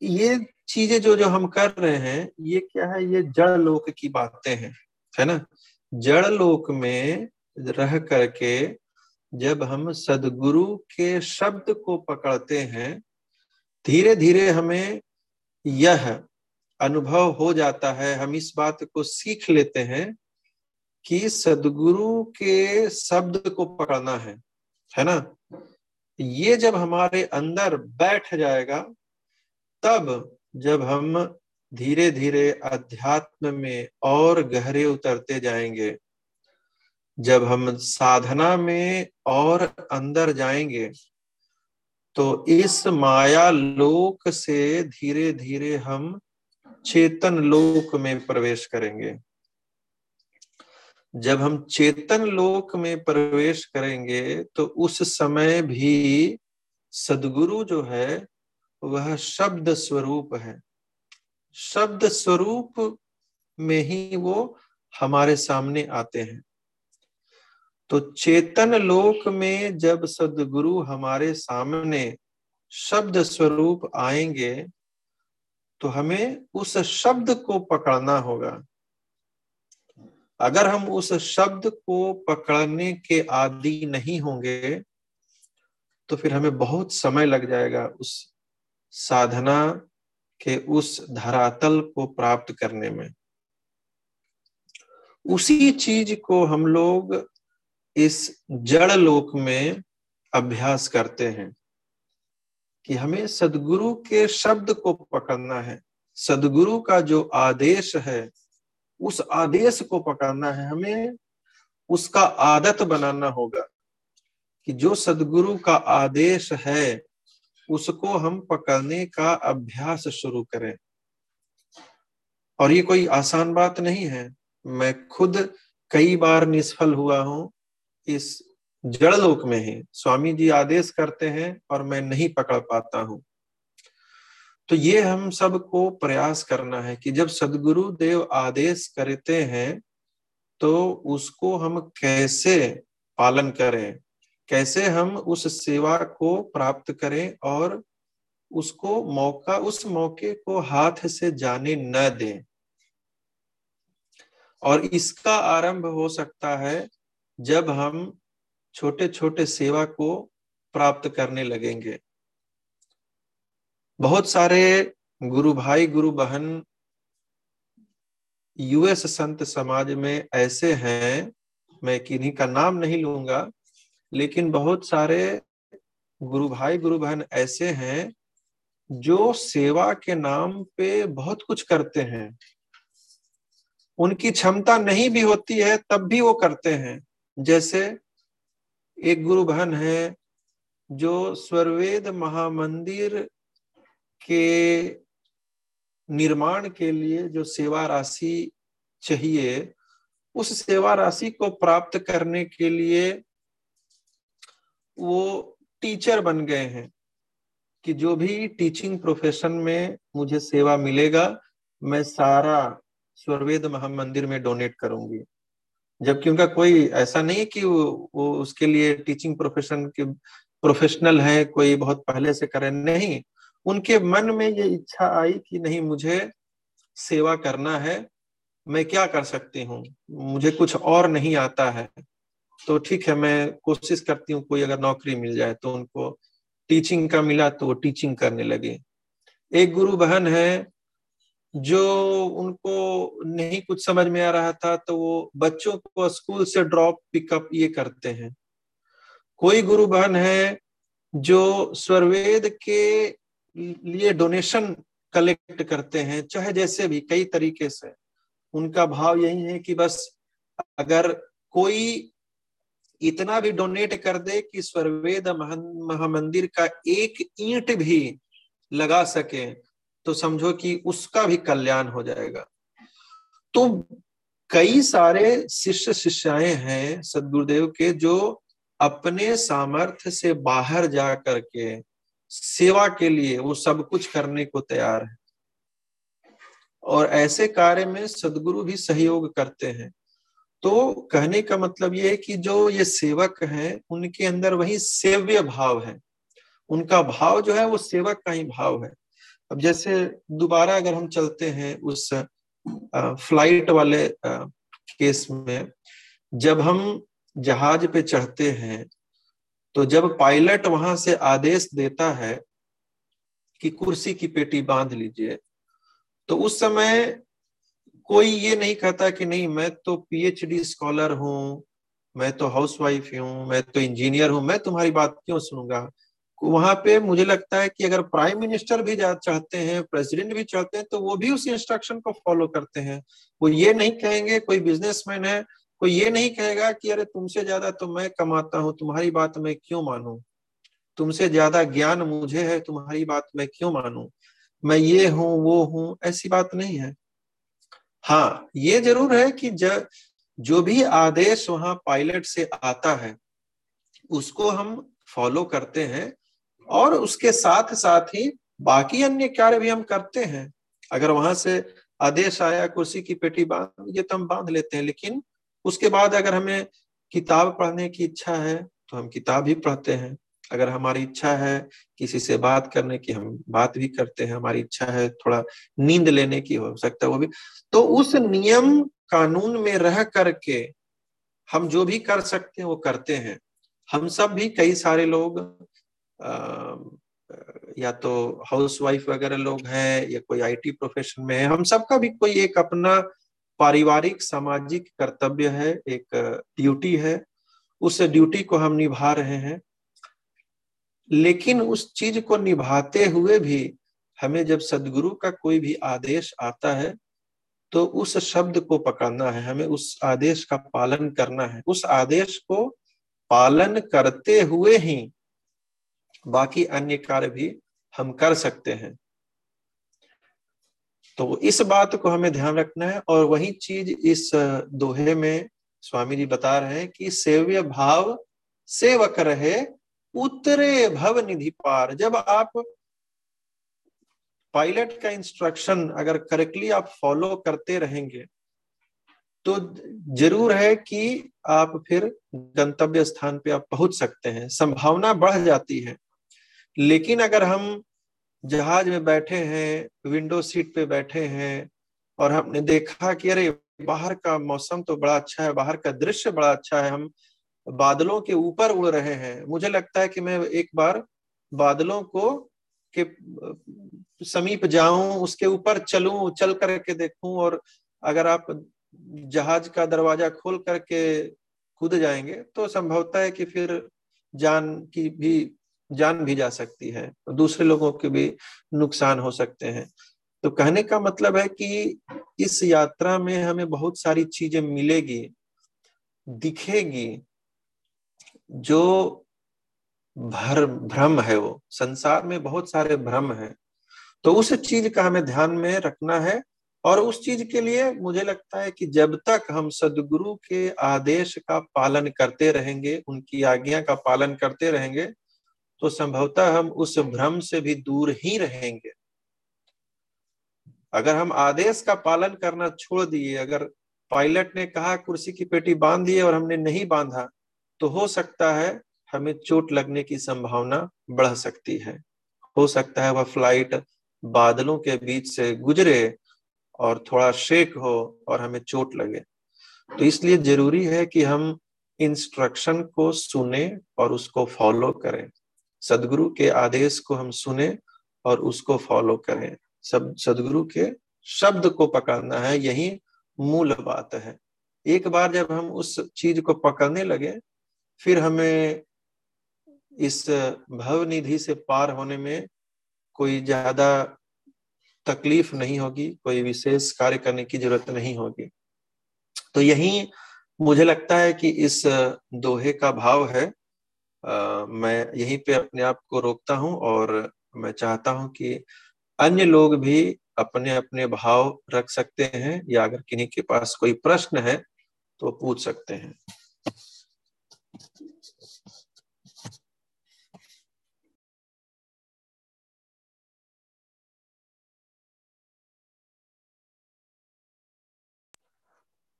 ये चीज़ें जो जो हम कर रहे हैं, ये क्या है? ये जड़ लोक की बातें हैं, है ना? जड़ लोक में रह करके जब हम सदगुरु के शब्द को पकड़ते हैं धीरे धीरे हमें यह अनुभव हो जाता है। हम इस बात को सीख लेते हैं कि सदगुरु के शब्द को पकड़ना है है ना? ये जब हमारे अंदर बैठ जाएगा, तब जब हम धीरे धीरे अध्यात्म में और गहरे उतरते जाएँगे, जब हम साधना में और अंदर जाएँगे तो इस माया लोक से धीरे धीरे हम चेतन लोक में प्रवेश करेंगे। जब हम चेतन लोक में प्रवेश करेंगे तो उस समय भी सदगुरु जो है, वह शब्द स्वरूप है। शब्द स्वरूप में ही वो हमारे सामने आते हैं। तो चेतन लोक में जब सदगुरु हमारे सामने शब्द स्वरूप आएँगे तो हमें उस शब्द को पकड़ना होगा। अगर हम उस शब्द को पकड़ने के आदि नहीं होंगे तो फिर हमें बहुत समय लग जाएगा उस साधना के उस धरातल को प्राप्त करने में। उसी चीज़ को हम लोग इस जड़ लोक में अभ्यास करते हैं कि हमें सदगुरु के शब्द को पकड़ना है। सदगुरु का जो आदेश है उस आदेश को पकड़ना है, हमें उसका आदत बनाना होगा कि जो सदगुरु का आदेश है, उसको हम पकड़ने का अभ्यास शुरू करें। और ये कोई आसान बात नहीं है। मैं खुद कई बार निष्फल हुआ हूँ इस जड़ लोक में ही। स्वामी जी आदेश करते हैं और मैं नहीं पकड़ पाता हूँ। तो ये हम सबको प्रयास करना है कि जब सदगुरु देव आदेश करते हैं तो उसको हम कैसे पालन करें? कैसे हम उस सेवा को प्राप्त करें और उसको मौका, उस मौके को हाथ से जाने न दें? और इसका आरंभ हो सकता है जब हम छोटे छोटे सेवा को प्राप्त करने लगेंगे। बहुत सारे गुरु भाई, गुरु बहन यूएस संत समाज में ऐसे हैं, मैं किन्हीं का नाम नहीं लूँगा, लेकिन बहुत सारे गुरु भाई, गुरु बहन ऐसे हैं जो सेवा के नाम पे बहुत कुछ करते हैं। उनकी क्षमता नहीं भी होती है, तब भी वो करते हैं। जैसे एक गुरु बहन है जो स्वर्वेद महामंदिर के निर्माण के लिए जो सेवा राशि चाहिए उस सेवा राशि को प्राप्त करने के लिए वो टीचर बन गए हैं कि जो भी टीचिंग प्रोफेशन में मुझे सेवा मिलेगा मैं सारा स्वरवेद महामंदिर में डोनेट करूँगी। जबकि उनका कोई ऐसा नहीं है कि वो, वो उसके लिए टीचिंग प्रोफेशन के प्रोफेशनल है कोई बहुत पहले से करे। नहीं उनके मन में ये इच्छा आई कि नहीं, मुझे सेवा करना है, मैं क्या कर सकती हूँ? मुझे कुछ और नहीं आता है। तो ठीक है, मैं कोशिश करती हूँ, कोई अगर नौकरी मिल जाए तो उनको टीचिंग का मिला तो वो टीचिंग करने लगे। एक गुरु बहन है जो उनको नहीं कुछ समझ में आ रहा था तो वो बच्चों को स्कूल से ड्रॉप पिकअप ये करते हैं। कोई गुरु बहन है जो स्वरवेद के लिए डोनेशन कलेक्ट करते हैं, चाहे जैसे भी, कई तरीके से। उनका भाव यही है कि बस अगर कोई इतना भी डोनेट कर दे कि स्वरवेद महामंदिर का एक ईंट भी लगा सके तो समझो कि उसका भी कल्याण हो जाएगा। तो कई सारे शिष्य शिष्याएँ हैं सदगुरुदेव के, जो अपने सामर्थ्य से बाहर जा करके सेवा के लिए वो सब कुछ करने को तैयार है। और ऐसे कार्य में सदगुरु भी सहयोग करते हैं। तो कहने का मतलब ये है कि जो ये सेवक हैं, उनके अंदर वही सेव्य भाव है। उनका भाव जो है, वो सेवक का ही भाव है। अब जैसे दोबारा अगर हम चलते हैं उस फ़्लाइट वाले केस में, जब हम जहाज़ पे चढ़ते हैं तो जब पायलट वहाँ से आदेश देता है कि कुर्सी की पेटी बाँध लीजिए तो उस समय कोई ये नहीं कहता कि नहीं, मैं तो पीएचडी स्कॉलर हूँ, मैं तो हाउसवाइफ हूँ, मैं तो इंजीनियर हूँ, मैं तुम्हारी बात क्यों सुनूँगा? वहाँ पे मुझे लगता है कि अगर प्राइम मिनिस्टर भी चाहते हैं प्रेसिडेंट भी चाहते हैं तो वो भी उस इंस्ट्रक्शन को फॉलो करते हैं। वो ये नहीं कहेंगे, कोई बिजनेसमैन है कोई ये नहीं कहेगा कि अरे तुमसे ज़्यादा तो मैं कमाता हूँ तुम्हारी बात मैं क्यों मानू? तुमसे ज़्यादा ज्ञान मुझे है तुम्हारी बात मैं क्यों मानू? मैं ये हूँ वो हूँ ऐसी बात नहीं है। हाँ ये ज़रूर है कि ज, जो भी आदेश वहाँ पायलट से आता है उसको हम फॉलो करते हैं और उसके साथ साथ ही बाकी अन्य कार्य भी हम करते हैं। अगर वहाँ से आदेश आया कुर्सी की पेटी बाँध ये तो हम बाँध लेते हैं लेकिन उसके बाद अगर हमें किताब पढ़ने की इच्छा है तो हम किताब ही पढ़ते हैं। अगर हमारी इच्छा है किसी से बात करने की हम बात भी करते हैं। हमारी इच्छा है थोड़ा नींद लेने की हो सकता है वो भी। तो उस नियम कानून में रह करके हम जो भी कर सकते हैं वो करते हैं। हम सब भी कई सारे लोग आ, या तो हाउसवाइफ वगैरह लोग हैं या कोई आईटी प्रोफेशन में है हम सबका भी कोई एक अपना पारिवारिक, सामाजिक कर्तव्य है, एक ड्यूटी है। उस ड्यूटी को हम निभा रहे हैं। लेकिन उस चीज़ को निभाते हुए भी हमें जब सदगुरु का कोई भी आदेश आता है तो उस शब्द को पकड़ना है, हमें उस आदेश का पालन करना है। उस आदेश को पालन करते हुए ही बाकी अन्य कार्य भी हम कर सकते हैं। तो इस बात को हमें ध्यान रखना है और वही चीज़ इस दोहे में स्वामी जी बता रहे हैं कि सेव्य भाव सेवक रहे उतरे भव निधि पार। जब आप पायलट का इंस्ट्रक्शन अगर करेक्टली आप फॉलो करते रहेंगे तो ज़रूर है कि आप फिर गंतव्य स्थान पे आप पहुँच सकते हैं, संभावना बढ़ जाती है। लेकिन अगर हम जहाज़ में बैठे हैं विंडो सीट पे बैठे हैं और हमने देखा कि अरे, बाहर का मौसम तो बड़ा अच्छा है, बाहर का दृश्य बड़ा अच्छा है। हम बादलों के ऊपर उड़ रहे हैं। मुझे लगता है कि मैं एक बार बादलों को के समीप जाऊँ, उसके ऊपर चलूँ, चल करके देखूँ और अगर आप जहाज़ का दरवाज़ा खोल करके कूद जाएँगे तो संभवता है कि फिर जान की भी जान भी जा सकती है दूसरे लोगों के भी नुकसान हो सकते हैं। तो कहने का मतलब है कि इस यात्रा में हमें बहुत सारी चीज़ें मिलेगी, दिखेगी, जो भर, भ्रम है वो। संसार में बहुत सारे भ्रम है। तो उस चीज़ का हमें ध्यान में रखना है और उस चीज़ के लिए मुझे लगता है कि जब तक हम सदगुरु के आदेश का पालन करते रहेंगे, उनकी आज्ञा का पालन करते रहेंगे तो संभवतः हम उस भ्रम से भी दूर ही रहेंगे। अगर हम आदेश का पालन करना छोड़ दिए, अगर पायलट ने कहा, कुर्सी की पेटी बाँध दिए और हमने नहीं बांधा तो हो सकता है हमें चोट लगने की संभावना बढ़ सकती है। हो सकता है वह फ़्लाइट बादलों के बीच से गुजरे और थोड़ा शेक हो और हमें चोट लगे। तो इसलिए ज़रूरी है कि हम इंस्ट्रक्शन को सुने और उसको फॉलो करें। सदगुरु के आदेश को हम सुने और उसको फॉलो करें। सब, सदगुरु के शब्द को पकड़ना है, यही मूल बात है। एक बार जब हम उस चीज़ को पकड़ने लगे, फिर हमें इस भव निधि से पार होने में कोई ज़्यादा तकलीफ़ नहीं होगी, कोई विशेष कार्य करने की ज़रूरत नहीं होगी। तो यही मुझे लगता है कि इस दोहे का भाव है। मैं यहीं पे अपने आप को रोकता हूँ और मैं चाहता हूँ कि अन्य लोग भी अपने अपने भाव रख सकते हैं या अगर किन्हीं के पास कोई प्रश्न है तो पूछ सकते हैं।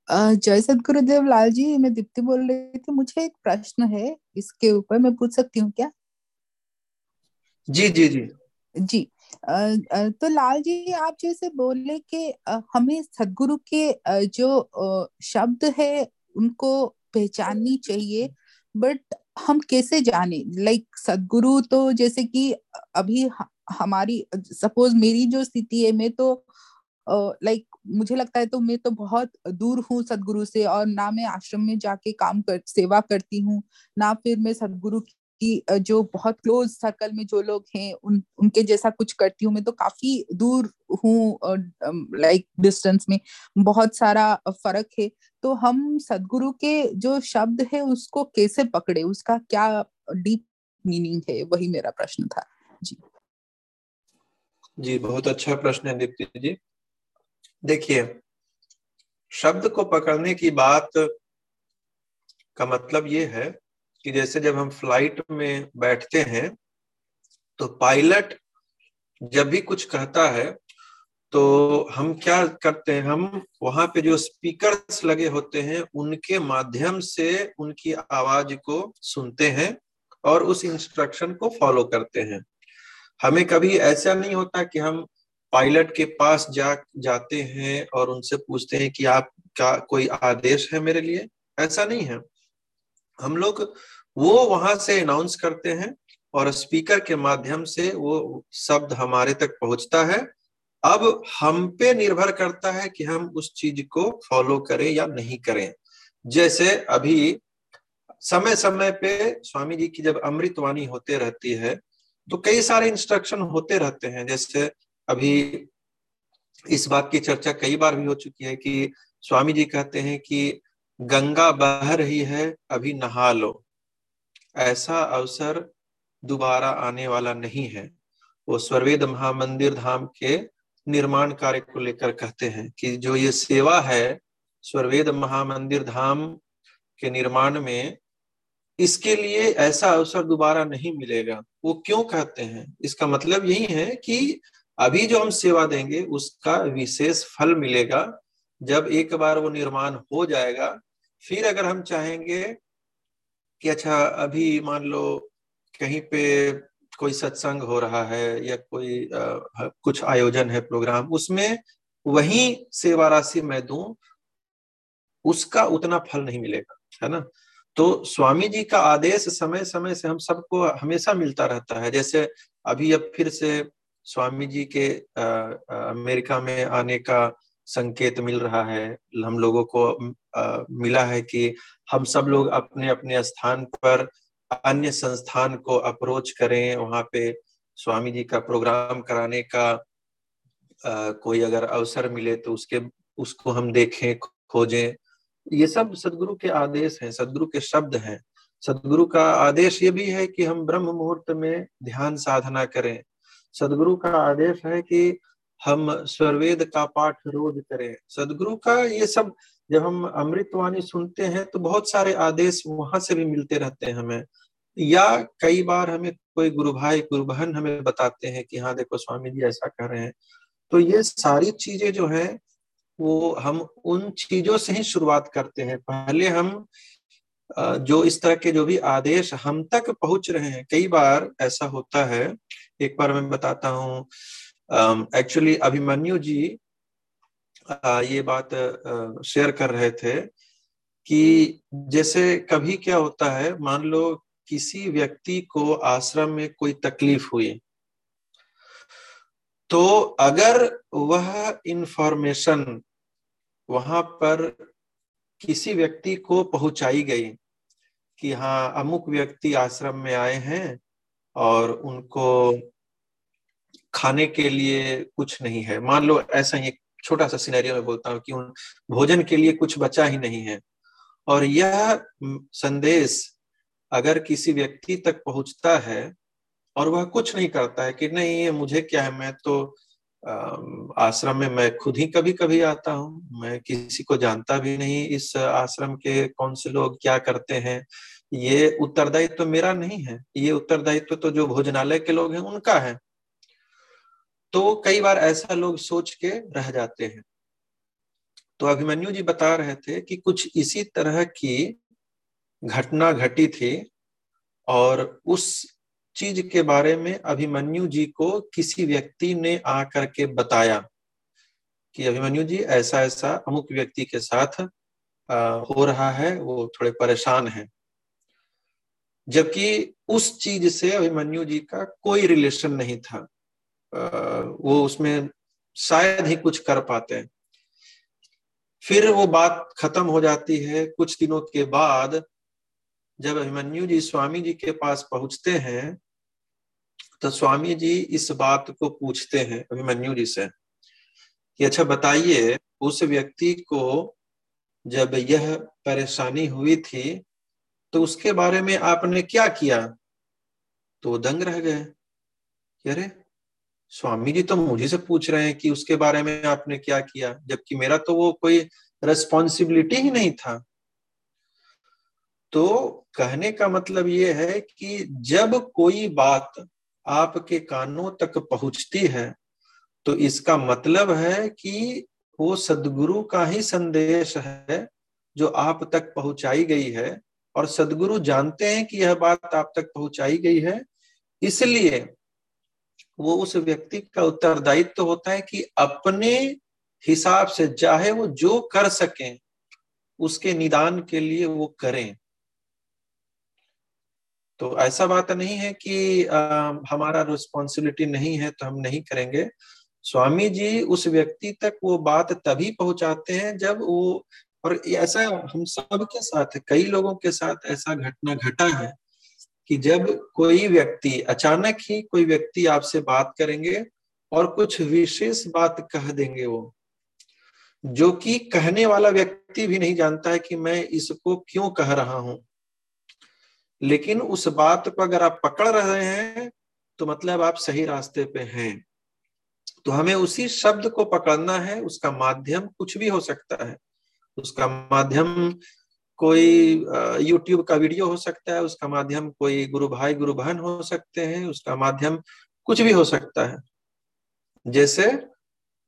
जय सदगुरुदेव लाल जी मैं दीप्ति बोल रही थी। मुझे एक प्रश्न है इसके ऊपर मैं पूछ सकती हूँ क्या? जी जी जी। जी। तो लाल जी आप जैसे बोले कि हमें सदगुरु के जो शब्द है उनको पहचाननी चाहिए बट हम कैसे जाने? लाइक सदगुरु तो जैसे कि अभी हमारी सपोज़ मेरी जो स्थिति है मैं तो लाइक मुझे लगता है तो मैं तो बहुत दूर हूँ सदगुरु से और ना मैं आश्रम में जाके काम कर, सेवा करती हूँ, ना फिर मैं सदगुरु की जो बहुत क्लोज सर्कल में जो लोग हैं, उन, उनके जैसा कुछ करती हूँ मैं तो काफ़ी दूर हूँ लाइक डिस्टेंस में, बहुत सारा फ़र्क है। तो हम सदगुरु के जो शब्द है, उसको कैसे पकड़े? उसका क्या डीप मीनिंग है? वही मेरा प्रश्न था। जी। जी, बहुत अच्छा प्रश्न है दीप्ति जी। देखिए, शब्द को पकड़ने की बात का मतलब ये है कि जैसे जब हम फ़्लाइट में बैठते हैं तो पायलट जब भी कुछ कहता है तो हम क्या करते हैं? हम वहाँ पे जो स्पीकर्स लगे होते हैं, उनके माध्यम से उनकी आवाज़ को सुनते हैं और उस इंस्ट्रक्शन को फॉलो करते हैं। हमें कभी ऐसा नहीं होता कि हम पायलट के पास जा, जाते हैं और उनसे पूछते हैं कि आप का कोई आदेश है मेरे लिए? ऐसा नहीं है। हम लोग वो वहाँ से अनाउंस करते हैं और स्पीकर के माध्यम से वो शब्द हमारे तक पहुँचता है। अब हम पे निर्भर करता है कि हम उस चीज़ को फॉलो करें या नहीं करें। जैसे अभी समय समय पे स्वामी जी की जब अमृतवाणी होते रहती है तो कई सारे इंस्ट्रक्शन होते रहते हैं। जैसे अभी इस बात की चर्चा कई बार भी हो चुकी है कि स्वामी जी कहते हैं कि गंगा बह रही है, अभी नहा लो। ऐसा अवसर दोबारा आने वाला नहीं है। वो स्वर्वेद महामंदिर धाम के निर्माण कार्य को लेकर कहते हैं कि जो ये सेवा है स्वर्वेद महामंदिर धाम के निर्माण में, इसके लिए ऐसा अवसर दोबारा नहीं मिलेगा। वो क्यों कहते हैं? इसका मतलब यही है कि अभी जो हम सेवा देंगे उसका विशेष फल मिलेगा। जब एक बार वो निर्माण हो जाएगा फिर अगर हम चाहेंगे कि अच्छा अभी मान लो कहीं पे कोई सत्संग हो रहा है या कोई आ, कुछ आयोजन है प्रोग्राम उसमें वही सेवा राशि मैं दू उसका उतना फल नहीं मिलेगा है ना? तो स्वामी जी का आदेश समय समय से हम सबको हमेशा मिलता रहता है। जैसे अभी अब फिर से स्वामी जी के आ, अमेरिका में आने का संकेत मिल रहा है। हम लोगों को आ, मिला है कि हम सब लोग अपने अपने स्थान पर अन्य संस्थान को अप्रोच करें। वहाँ पे स्वामी जी का प्रोग्राम कराने का आ, कोई अगर अवसर मिले तो उसके उसको हम देखें खोजें। ये सब सदगुरु के आदेश हैं सदगुरु के शब्द हैं। सदगुरु का आदेश ये भी है कि हम ब्रह्म मुहूर्त में ध्यान साधना करें। सदगुरु का आदेश है कि हम स्वर्वेद का पाठ रोज करें। सदगुरु का ये सब जब हम अमृतवाणी सुनते हैं तो बहुत सारे आदेश वहाँ से भी मिलते रहते हैं हमें। या कई बार हमें कोई गुरु भाई, गुरु बहन हमें बताते हैं कि हाँ देखो स्वामी जी ऐसा कर रहे हैं। तो ये सारी चीज़ें जो है, वो हम उन चीज़ों से ही शुरुआत करते हैं। पहले हम जो इस तरह के जो भी आदेश हम तक पहुँच रहे हैं, कई बार ऐसा होता है एक बार मैं बताता हूँ। एक्चुअली अभिमन्यु जी आ, ये बात शेयर कर रहे थे कि जैसे कभी क्या होता है मान लो किसी व्यक्ति को आश्रम में कोई तकलीफ़ हुई तो अगर वह इंफॉर्मेशन वहाँ पर किसी व्यक्ति को पहुंचाई गई कि हाँ अमुक व्यक्ति आश्रम में आए हैं और उनको खाने के लिए कुछ नहीं है। मान लो ऐसा ही छोटा सा सिनेरियो में बोलता हूँ कि उन भोजन के लिए कुछ बचा ही नहीं है। और यह संदेश अगर किसी व्यक्ति तक पहुँचता है और वह कुछ नहीं करता है कि नहीं, ये मुझे क्या है, मैं तो आश्रम में मैं खुद ही कभी कभी आता हूँ, मैं किसी को जानता भी नहीं इस आश्रम के कौन से लोग क्या करते हैं। ये उत्तरदायित्व तो मेरा नहीं है ये उत्तरदायित्व तो, तो जो भोजनालय के लोग हैं उनका है। तो कई बार ऐसा लोग सोच के रह जाते हैं। तो अभिमन्यु जी बता रहे थे कि कुछ इसी तरह की घटना घटी थी और उस चीज़ के बारे में अभिमन्यु जी को किसी व्यक्ति ने आकर के बताया कि अभिमन्यु जी ऐसा ऐसा अमुक व्यक्ति के साथ हो रहा है वो थोड़े परेशान हैं। जबकि उस चीज़ से अभिमन्यु जी का कोई रिलेशन नहीं था। वो उसमें शायद ही कुछ कर पाते फिर वो बात खत्म हो जाती है कुछ दिनों के बाद, जब अभिमन्यु जी स्वामी जी के पास पहुँचते हैं तो स्वामी जी इस बात को पूछते हैं अभिमन्यु जी से कि अच्छा बताइए, उस व्यक्ति को जब यह परेशानी हुई थी तो उसके बारे में आपने क्या किया? तो वो दंग रह गए। अरे, स्वामी जी तो मुझे से पूछ रहे हैं कि उसके बारे में आपने क्या किया? जबकि मेरा तो वो कोई रेस्पॉन्सिबिलिटी ही नहीं था। तो कहने का मतलब ये है कि जब कोई बात आपके कानों तक पहुँचती है तो इसका मतलब है कि वो सदगुरु का ही संदेश है जो आप तक पहुंचाई गई है। और सदगुरु जानते हैं कि यह बात आप तक पहुंचाई गई है इसलिए वो उस व्यक्ति का उत्तरदायित्व तो होता है कि अपने हिसाब से चाहे वो जो कर सकें उसके निदान के लिए वो करें। तो ऐसा बात नहीं है कि आ, हमारा रिस्पॉन्सिबिलिटी नहीं है तो हम नहीं करेंगे। स्वामी जी उस व्यक्ति तक वो बात तभी पहुंचाते हैं जब वो और ऐसा हम सब के साथ कई लोगों के साथ ऐसा घटना घटा है कि जब कोई व्यक्ति, अचानक ही कोई व्यक्ति आपसे बात करेंगे और कुछ विशेष बात कह देंगे वो, जो कि कहने वाला व्यक्ति भी नहीं जानता है कि मैं इसको क्यों कह रहा हूँ। लेकिन उस बात को अगर आप पकड़ रहे हैं तो मतलब आप सही रास्ते पे हैं। तो हमें उसी शब्द को पकड़ना है, उसका माध्यम कुछ भी हो सकता है। उसका माध्यम कोई यूट्यूब का वीडियो हो सकता है, उसका माध्यम कोई गुरु भाई, गुरु बहन हो सकते हैं, उसका माध्यम कुछ भी हो सकता है। जैसे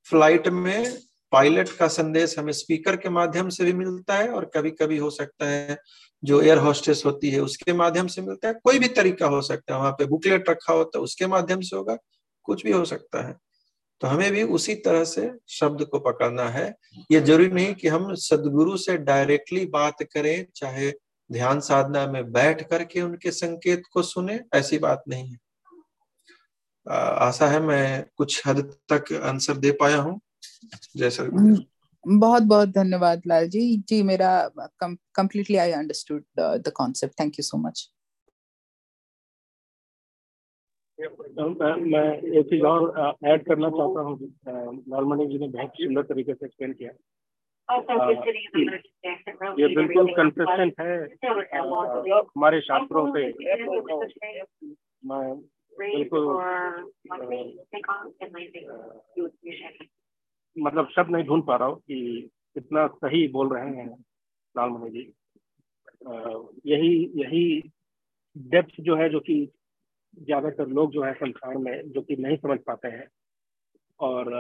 फ़्लाइट में पायलट का संदेश हमें स्पीकर के माध्यम से भी मिलता है और कभी कभी हो सकता है जो एयर होस्टेस होती है उसके माध्यम से मिलता है, कोई भी तरीका हो सकता है। वहाँ पे बुकलेट रखा होता है उसके माध्यम से होगा, कुछ भी हो सकता है। तो हमें भी उसी तरह से शब्द को पकड़ना है। ये ज़रूरी नहीं कि हम सदगुरु से डायरेक्टली बात करें, चाहे ध्यान साधना में बैठ करके उनके संकेत को सुने, ऐसी बात नहीं है। आशा है मैं कुछ हद तक आंसर दे पाया हूँ। जैसा बहुत बहुत धन्यवाद लाल जी। जी, मेरा completely I understood the concept thank you so much मैं एक चीज़ और ऐड करना चाहता हूँ। नॉर्मली जी ने बहुत सुंदर तरीके से एक्सप्लेन किया। ये बिल्कुल कंसिस्टेंट है। हमारे शास्त्रों से मैं बिल्कुल मतलब शब्द नहीं ढूंढ पा रहा हूँ कि कितना सही बोल रहे हैं लालमणि जी। यही यही डेप्थ जो है जो कि ज़्यादातर लोग जो है संसार में, जो कि नहीं समझ पाते हैं। और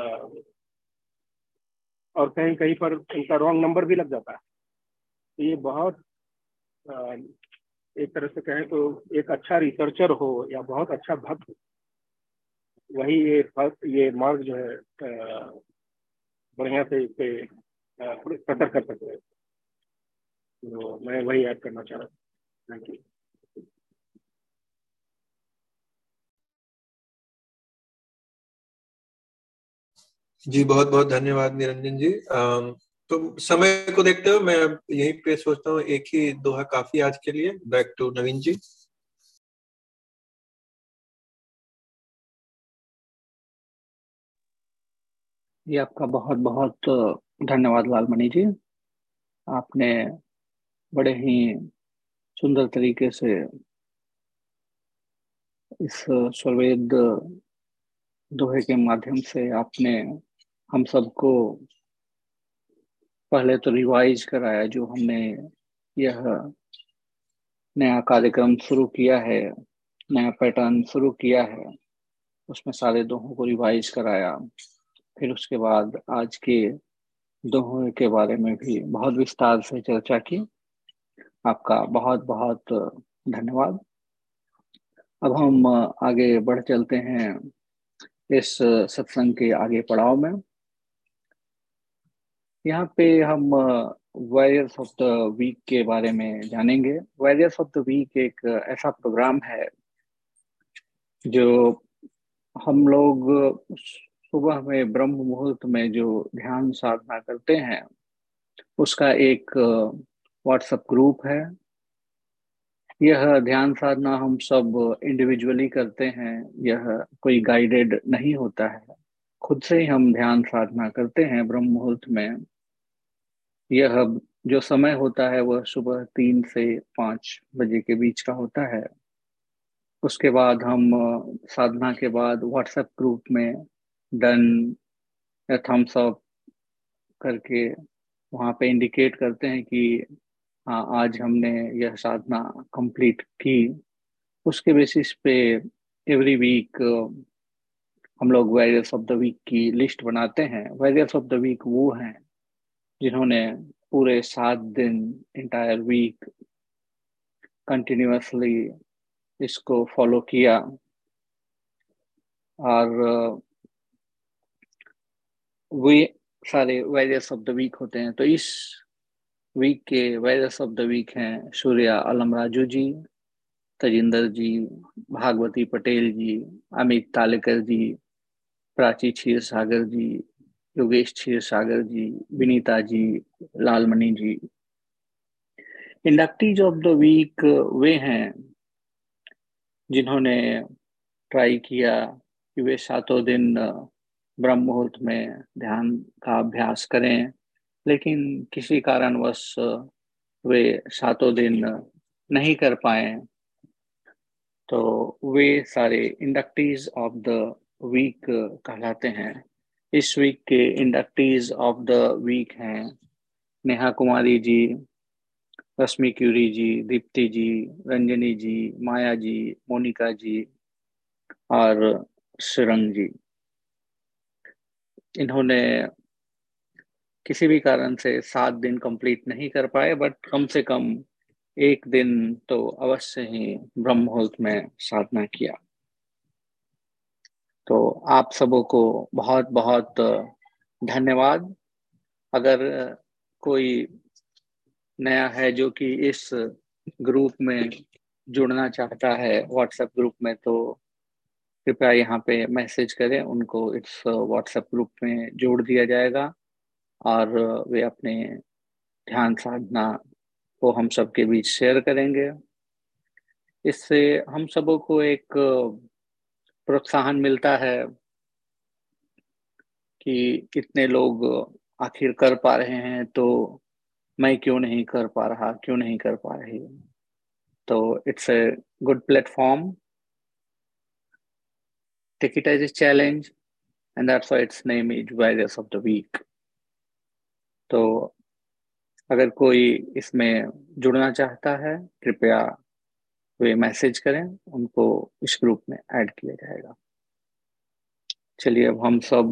और कहीं कहीं पर इनका रॉन्ग नंबर भी लग जाता है। तो ये बहुत एक तरह से कहें तो एक अच्छा रिसर्चर हो या बहुत अच्छा भक्त, वही ये ये मार्ग जो है बढ़िया से इसे प्रकट कर सकते हैं। तो मैं वही ऐड करना चाह रहा हूँ। थैंक यू जी, बहुत बहुत धन्यवाद निरंजन जी। तो समय को देखते हुए मैं यही पे सोचता हूँ, एक ही दोहा काफ़ी आज के लिए। Back to Naveen ji. ये आपका बहुत बहुत धन्यवाद लालमणि जी। आपने बड़े ही सुंदर तरीके से इस स्वर्वेद दोहे के माध्यम से आपने हम सबको पहले तो रिवाइज कराया जो हमने यह नया कार्यक्रम शुरू किया है, नया पैटर्न शुरू किया है, उसमें सारे दोहों को रिवाइज कराया। फिर उसके बाद आज के दोहों के बारे में भी बहुत विस्तार से चर्चा की। आपका बहुत बहुत धन्यवाद। अब हम आगे बढ़ चलते हैं इस सत्संग के आगे पड़ाव में। यहाँ पे हम वॉरियर्स ऑफ़ द वीक के बारे में जानेंगे। वॉरियर्स ऑफ़ द वीक एक ऐसा प्रोग्राम है जो हम लोग सुबह में, ब्रह्म मुहूर्त में जो ध्यान साधना करते हैं, उसका एक व्हाट्सएप ग्रुप है। यह ध्यान साधना हम सब इंडिविजुअली करते हैं। यह कोई गाइडेड नहीं होता है। खुद से ही हम ध्यान साधना करते हैं ब्रह्म मुहूर्त में। यह जो समय होता है वह सुबह तीन से पाँच बजे के बीच का होता है। उसके बाद हम साधना के बाद व्हाट्सएप ग्रुप में डन या थम्स अप करके वहाँ पे इंडिकेट करते हैं कि हाँ आज हमने यह साधना कंप्लीट की। उसके बेसिस पे एवरी वीक हम लोग वेरियस ऑफ़ द वीक की लिस्ट बनाते हैं। वेरियस ऑफ़ द वीक वो हैं। जिन्होंने पूरे सात दिन इंटायर वीक कंटिन्यूसली इसको फॉलो किया। और वे सारे वैरियस ऑफ़ द वीक होते हैं। तो इस वीक के वैरियस ऑफ़ द वीक हैं Surya Alam Raju ji, Tajinder ji, Bhagwati Patel ji, Amit Talekar ji, Prachi Sagar ji Yogesh Kshir Sagar ji, Vinita ji, Lalmani ji. Inductees of the week वे हैं, जिन्होंने try किया कि वे सातों दिन ब्रह्म मुहूर्त में ध्यान का अभ्यास करें, लेकिन किसी कारणवश वे सातों दिन नहीं कर पाए। तो वे सारे इंडक्टीज ऑफ़ द वीक कहलाते हैं। इस वीक के इंडक्टीज ऑफ़ द वीक हैं नेहा कुमारी जी, रश्मि क्यूरी जी, दीप्ति जी, रंजनी जी, माया जी, मोनिका जी और सुरंग जी। इन्होंने किसी भी कारण से सात दिन कंप्लीट नहीं कर पाए बट कम से कम एक दिन तो अवश्य ही ब्रह्म मुहूर्त में साधना किया। तो आप सबों को बहुत बहुत धन्यवाद। अगर कोई नया है जो कि इस ग्रुप में जुड़ना चाहता है व्हाट्सएप ग्रुप में तो कृपया यहाँ पे मैसेज करें, उनको इस व्हाट्सएप ग्रुप में जोड़ दिया जाएगा और वे अपने ध्यान साधना को हम सबके बीच शेयर करेंगे। इससे हम सबों को एक प्रोत्साहन मिलता है कि कितने लोग आखिर कर पा रहे हैं तो मैं क्यों नहीं कर पा रहा, क्यों नहीं कर पा रही तो it's a good platform take it as a challenge and that's why its name is virus of तो अगर कोई इसमें जुड़ना चाहता है, कृपया वे मैसेज करें, उनको इस ग्रुप में ऐड किया जाएगा। चलिए, अब हम सब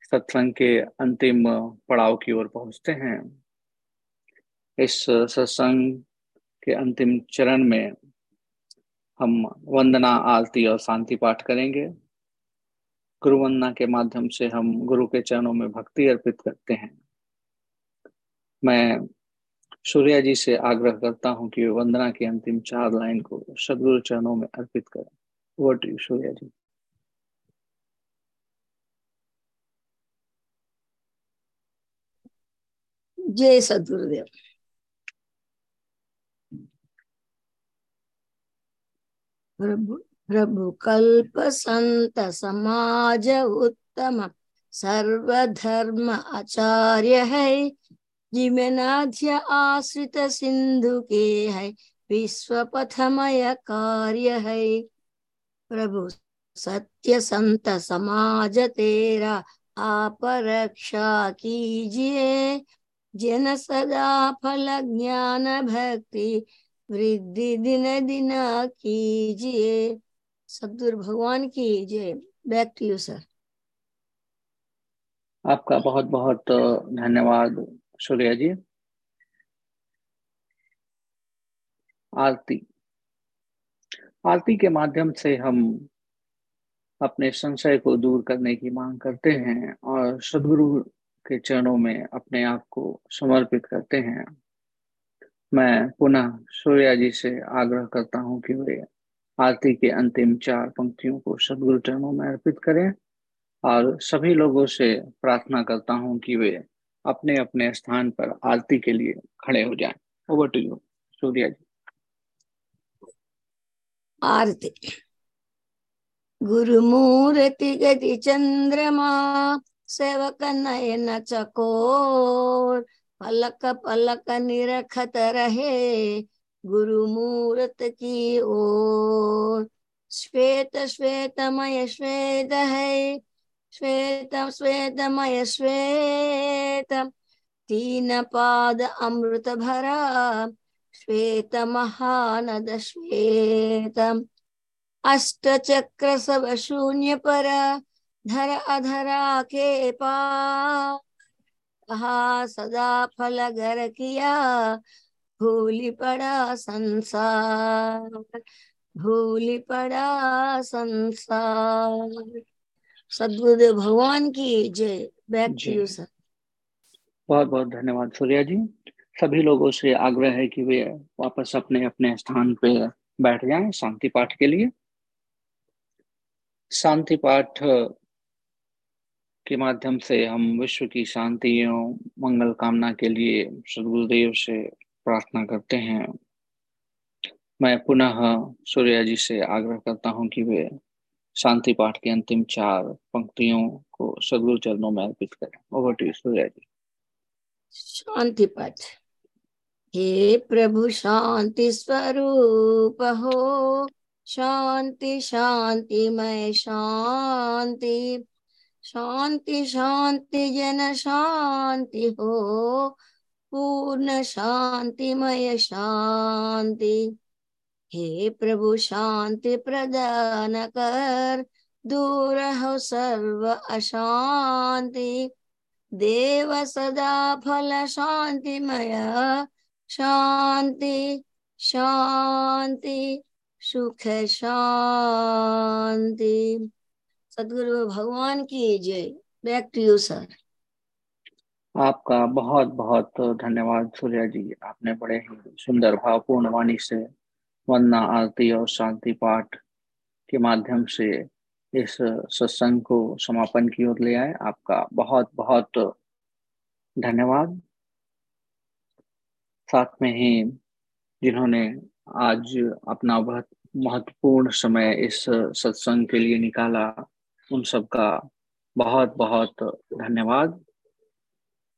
सत्संग के अंतिम पड़ाव की ओर पहुँचते हैं। इस सत्संग के अंतिम चरण में हम वंदना, आरती और शांति पाठ करेंगे। गुरु वंदना के माध्यम से हम गुरु के चरणों में भक्ति अर्पित करते हैं। मैं सूर्या जी से आग्रह करता हूँ कि वंदना की अंतिम चार लाइन को सदगुरु चरणों में अर्पित करें। वो टू सूर्या जी। जय सदगुरुदेव। प्रभु प्रभु कल्प संत समाज उत्तम, सर्वधर्म आचार्य है। जीवनाध्य आश्रित सिंधु के है विश्व पथमय कार्य है। प्रभु, सत्य संत, समाज तेरा, आप रक्षा कीजिए। जन सदा फल, ज्ञान भक्ति, वृद्धि दिन दिन कीजिए। सदगुरु भगवान की जय। बैक टू यू सर आपका बहुत बहुत धन्यवाद। सूर्या जी आरती। आरती के माध्यम से हम अपने संशय को दूर करने की मांग करते हैं और सदगुरु के चरणों में अपने आप को समर्पित करते हैं। मैं पुनः सूर्या जी से आग्रह करता हूँ कि वे आरती के अंतिम चार पंक्तियों को सदगुरु चरणों में अर्पित करें और सभी लोगों से प्रार्थना करता हूँ कि वे अपने अपने स्थान पर आरती के लिए खड़े हो जाएँ। Over to you Surya ji आरती। गुरुमूर्ति गति चंद्रमा, सेवक नयन चकोर पलक पलक निरखत रहे गुरु मूर्त की ओर। श्वेत, श्वेतमय, श्वेत है श्वेत श्वेतमय श्वेत तीन पाद अमृत भरा श्वेत महानद श्वेत अष्ट चक्र सब शून्य पर धर अधरा के पार कहा सदा फल घर किया भूल पड़ा संसार, भूल पड़ा संसार। सदगुरुदेव भगवान की जय। बैक टू यू सर बहुत बहुत धन्यवाद सूर्या जी। सभी लोगों से आग्रह है कि वे वापस अपने अपने स्थान पे बैठ जाएँ शांति पाठ के लिए। शांति पाठ के माध्यम से हम विश्व की शांति एवं मंगल कामना के लिए सदगुरुदेव से प्रार्थना करते हैं। मैं पुनः सूर्या जी से आग्रह करता हूँ कि वे शांति पाठ के अंतिम चार पंक्तियों को सदगुरु चरणों में अर्पित करें। ओवर टू सूर्या जी शांति पाठ। हे प्रभु, शांति स्वरूप हो। शांति शांति मय शांति। शांति शांति, जन शांति हो। पूर्ण शांतिमय शांति। हे प्रभु, शांति प्रदान कर। दूर हो सर्व अशांति। देव सदा फल शांति शांतिमय। शांति शांति, सुख शांति। सदगुरु, भगवान की जय। बैक टू यू सर आपका बहुत बहुत धन्यवाद सूर्या जी। आपने बड़े ही सुंदर, भावपूर्ण वाणी से वंदना आरती और शांति पाठ के माध्यम से इस सत्संग को समापन की ओर ले आए। आपका बहुत बहुत धन्यवाद। साथ में ही जिन्होंने आज अपना बहुत महत्वपूर्ण समय इस सत्संग के लिए निकाला, उन सबका बहुत बहुत धन्यवाद।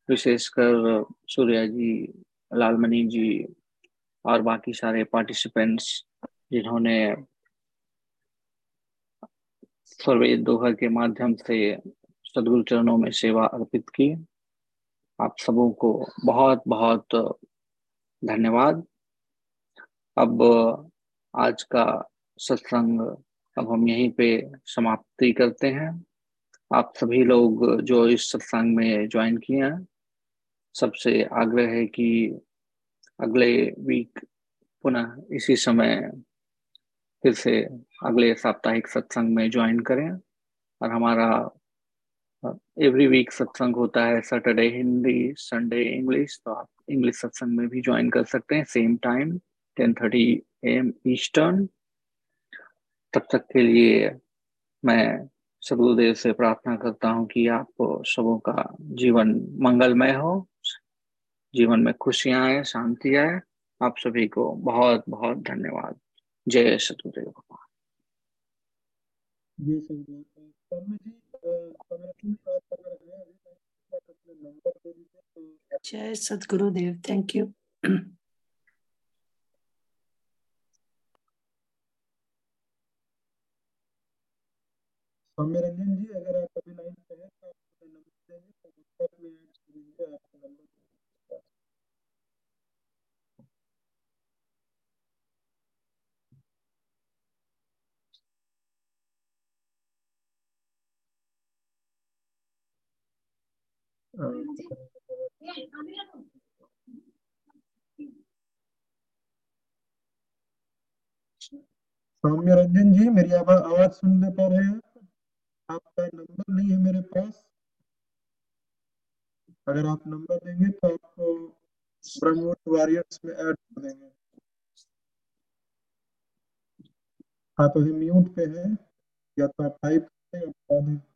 विशेषकर सूर्या जी, लालमणि जी और बाकी सारे पार्टिसिपेंट्स जिन्होंने सर्वेद दोहा के माध्यम से सदगुरु चरणों में सेवा अर्पित की। आप सबों को बहुत बहुत धन्यवाद। अब आज का सत्संग अब हम यहीं पे समाप्ति करते हैं। आप सभी लोग जो इस सत्संग में ज्वाइन किए हैं, सबसे आग्रह है कि अगले वीक पुनः इसी समय फिर से अगले साप्ताहिक सत्संग में ज्वाइन करें। और हमारा एवरी वीक सत्संग होता है सैटरडे हिंदी संडे इंग्लिश तो आप इंग्लिश सत्संग में भी ज्वाइन कर सकते हैं। Same time ten thirty AM eastern तब तक के लिए मैं सदगुरुदेव से प्रार्थना करता हूँ कि आप सबों का जीवन मंगलमय हो। जीवन में खुशियाँ आए शांति आए। आप सभी को बहुत बहुत धन्यवाद। जय सदगुरुदेव भगवान। जी जय सदगुरुदेव थैंक यू सौम्य रंजन जी अगर आप अभी लाइन पे हैं तो आप अपना नंबर देंगे तो व्हाट्सएप में ऐड कर देंगे सौम्य रंजन जी, मेरी आवा- आवाज़ सुन पा रहे हैं। आपका नंबर नहीं है मेरे पास। अगर आप नंबर देंगे तो आपको ब्रह्मोट वॉरियर्स में ऐड कर देंगे। आप अभी म्यूट पे हैं। या तो आप टाइप करें या बता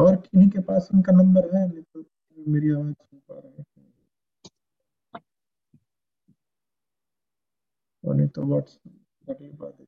और किन्हीं के पास इनका नंबर है? नहीं तो मेरी आवाज़ सुन पा रहे हैं। नहीं तो व्हाट्सएप अगली बात है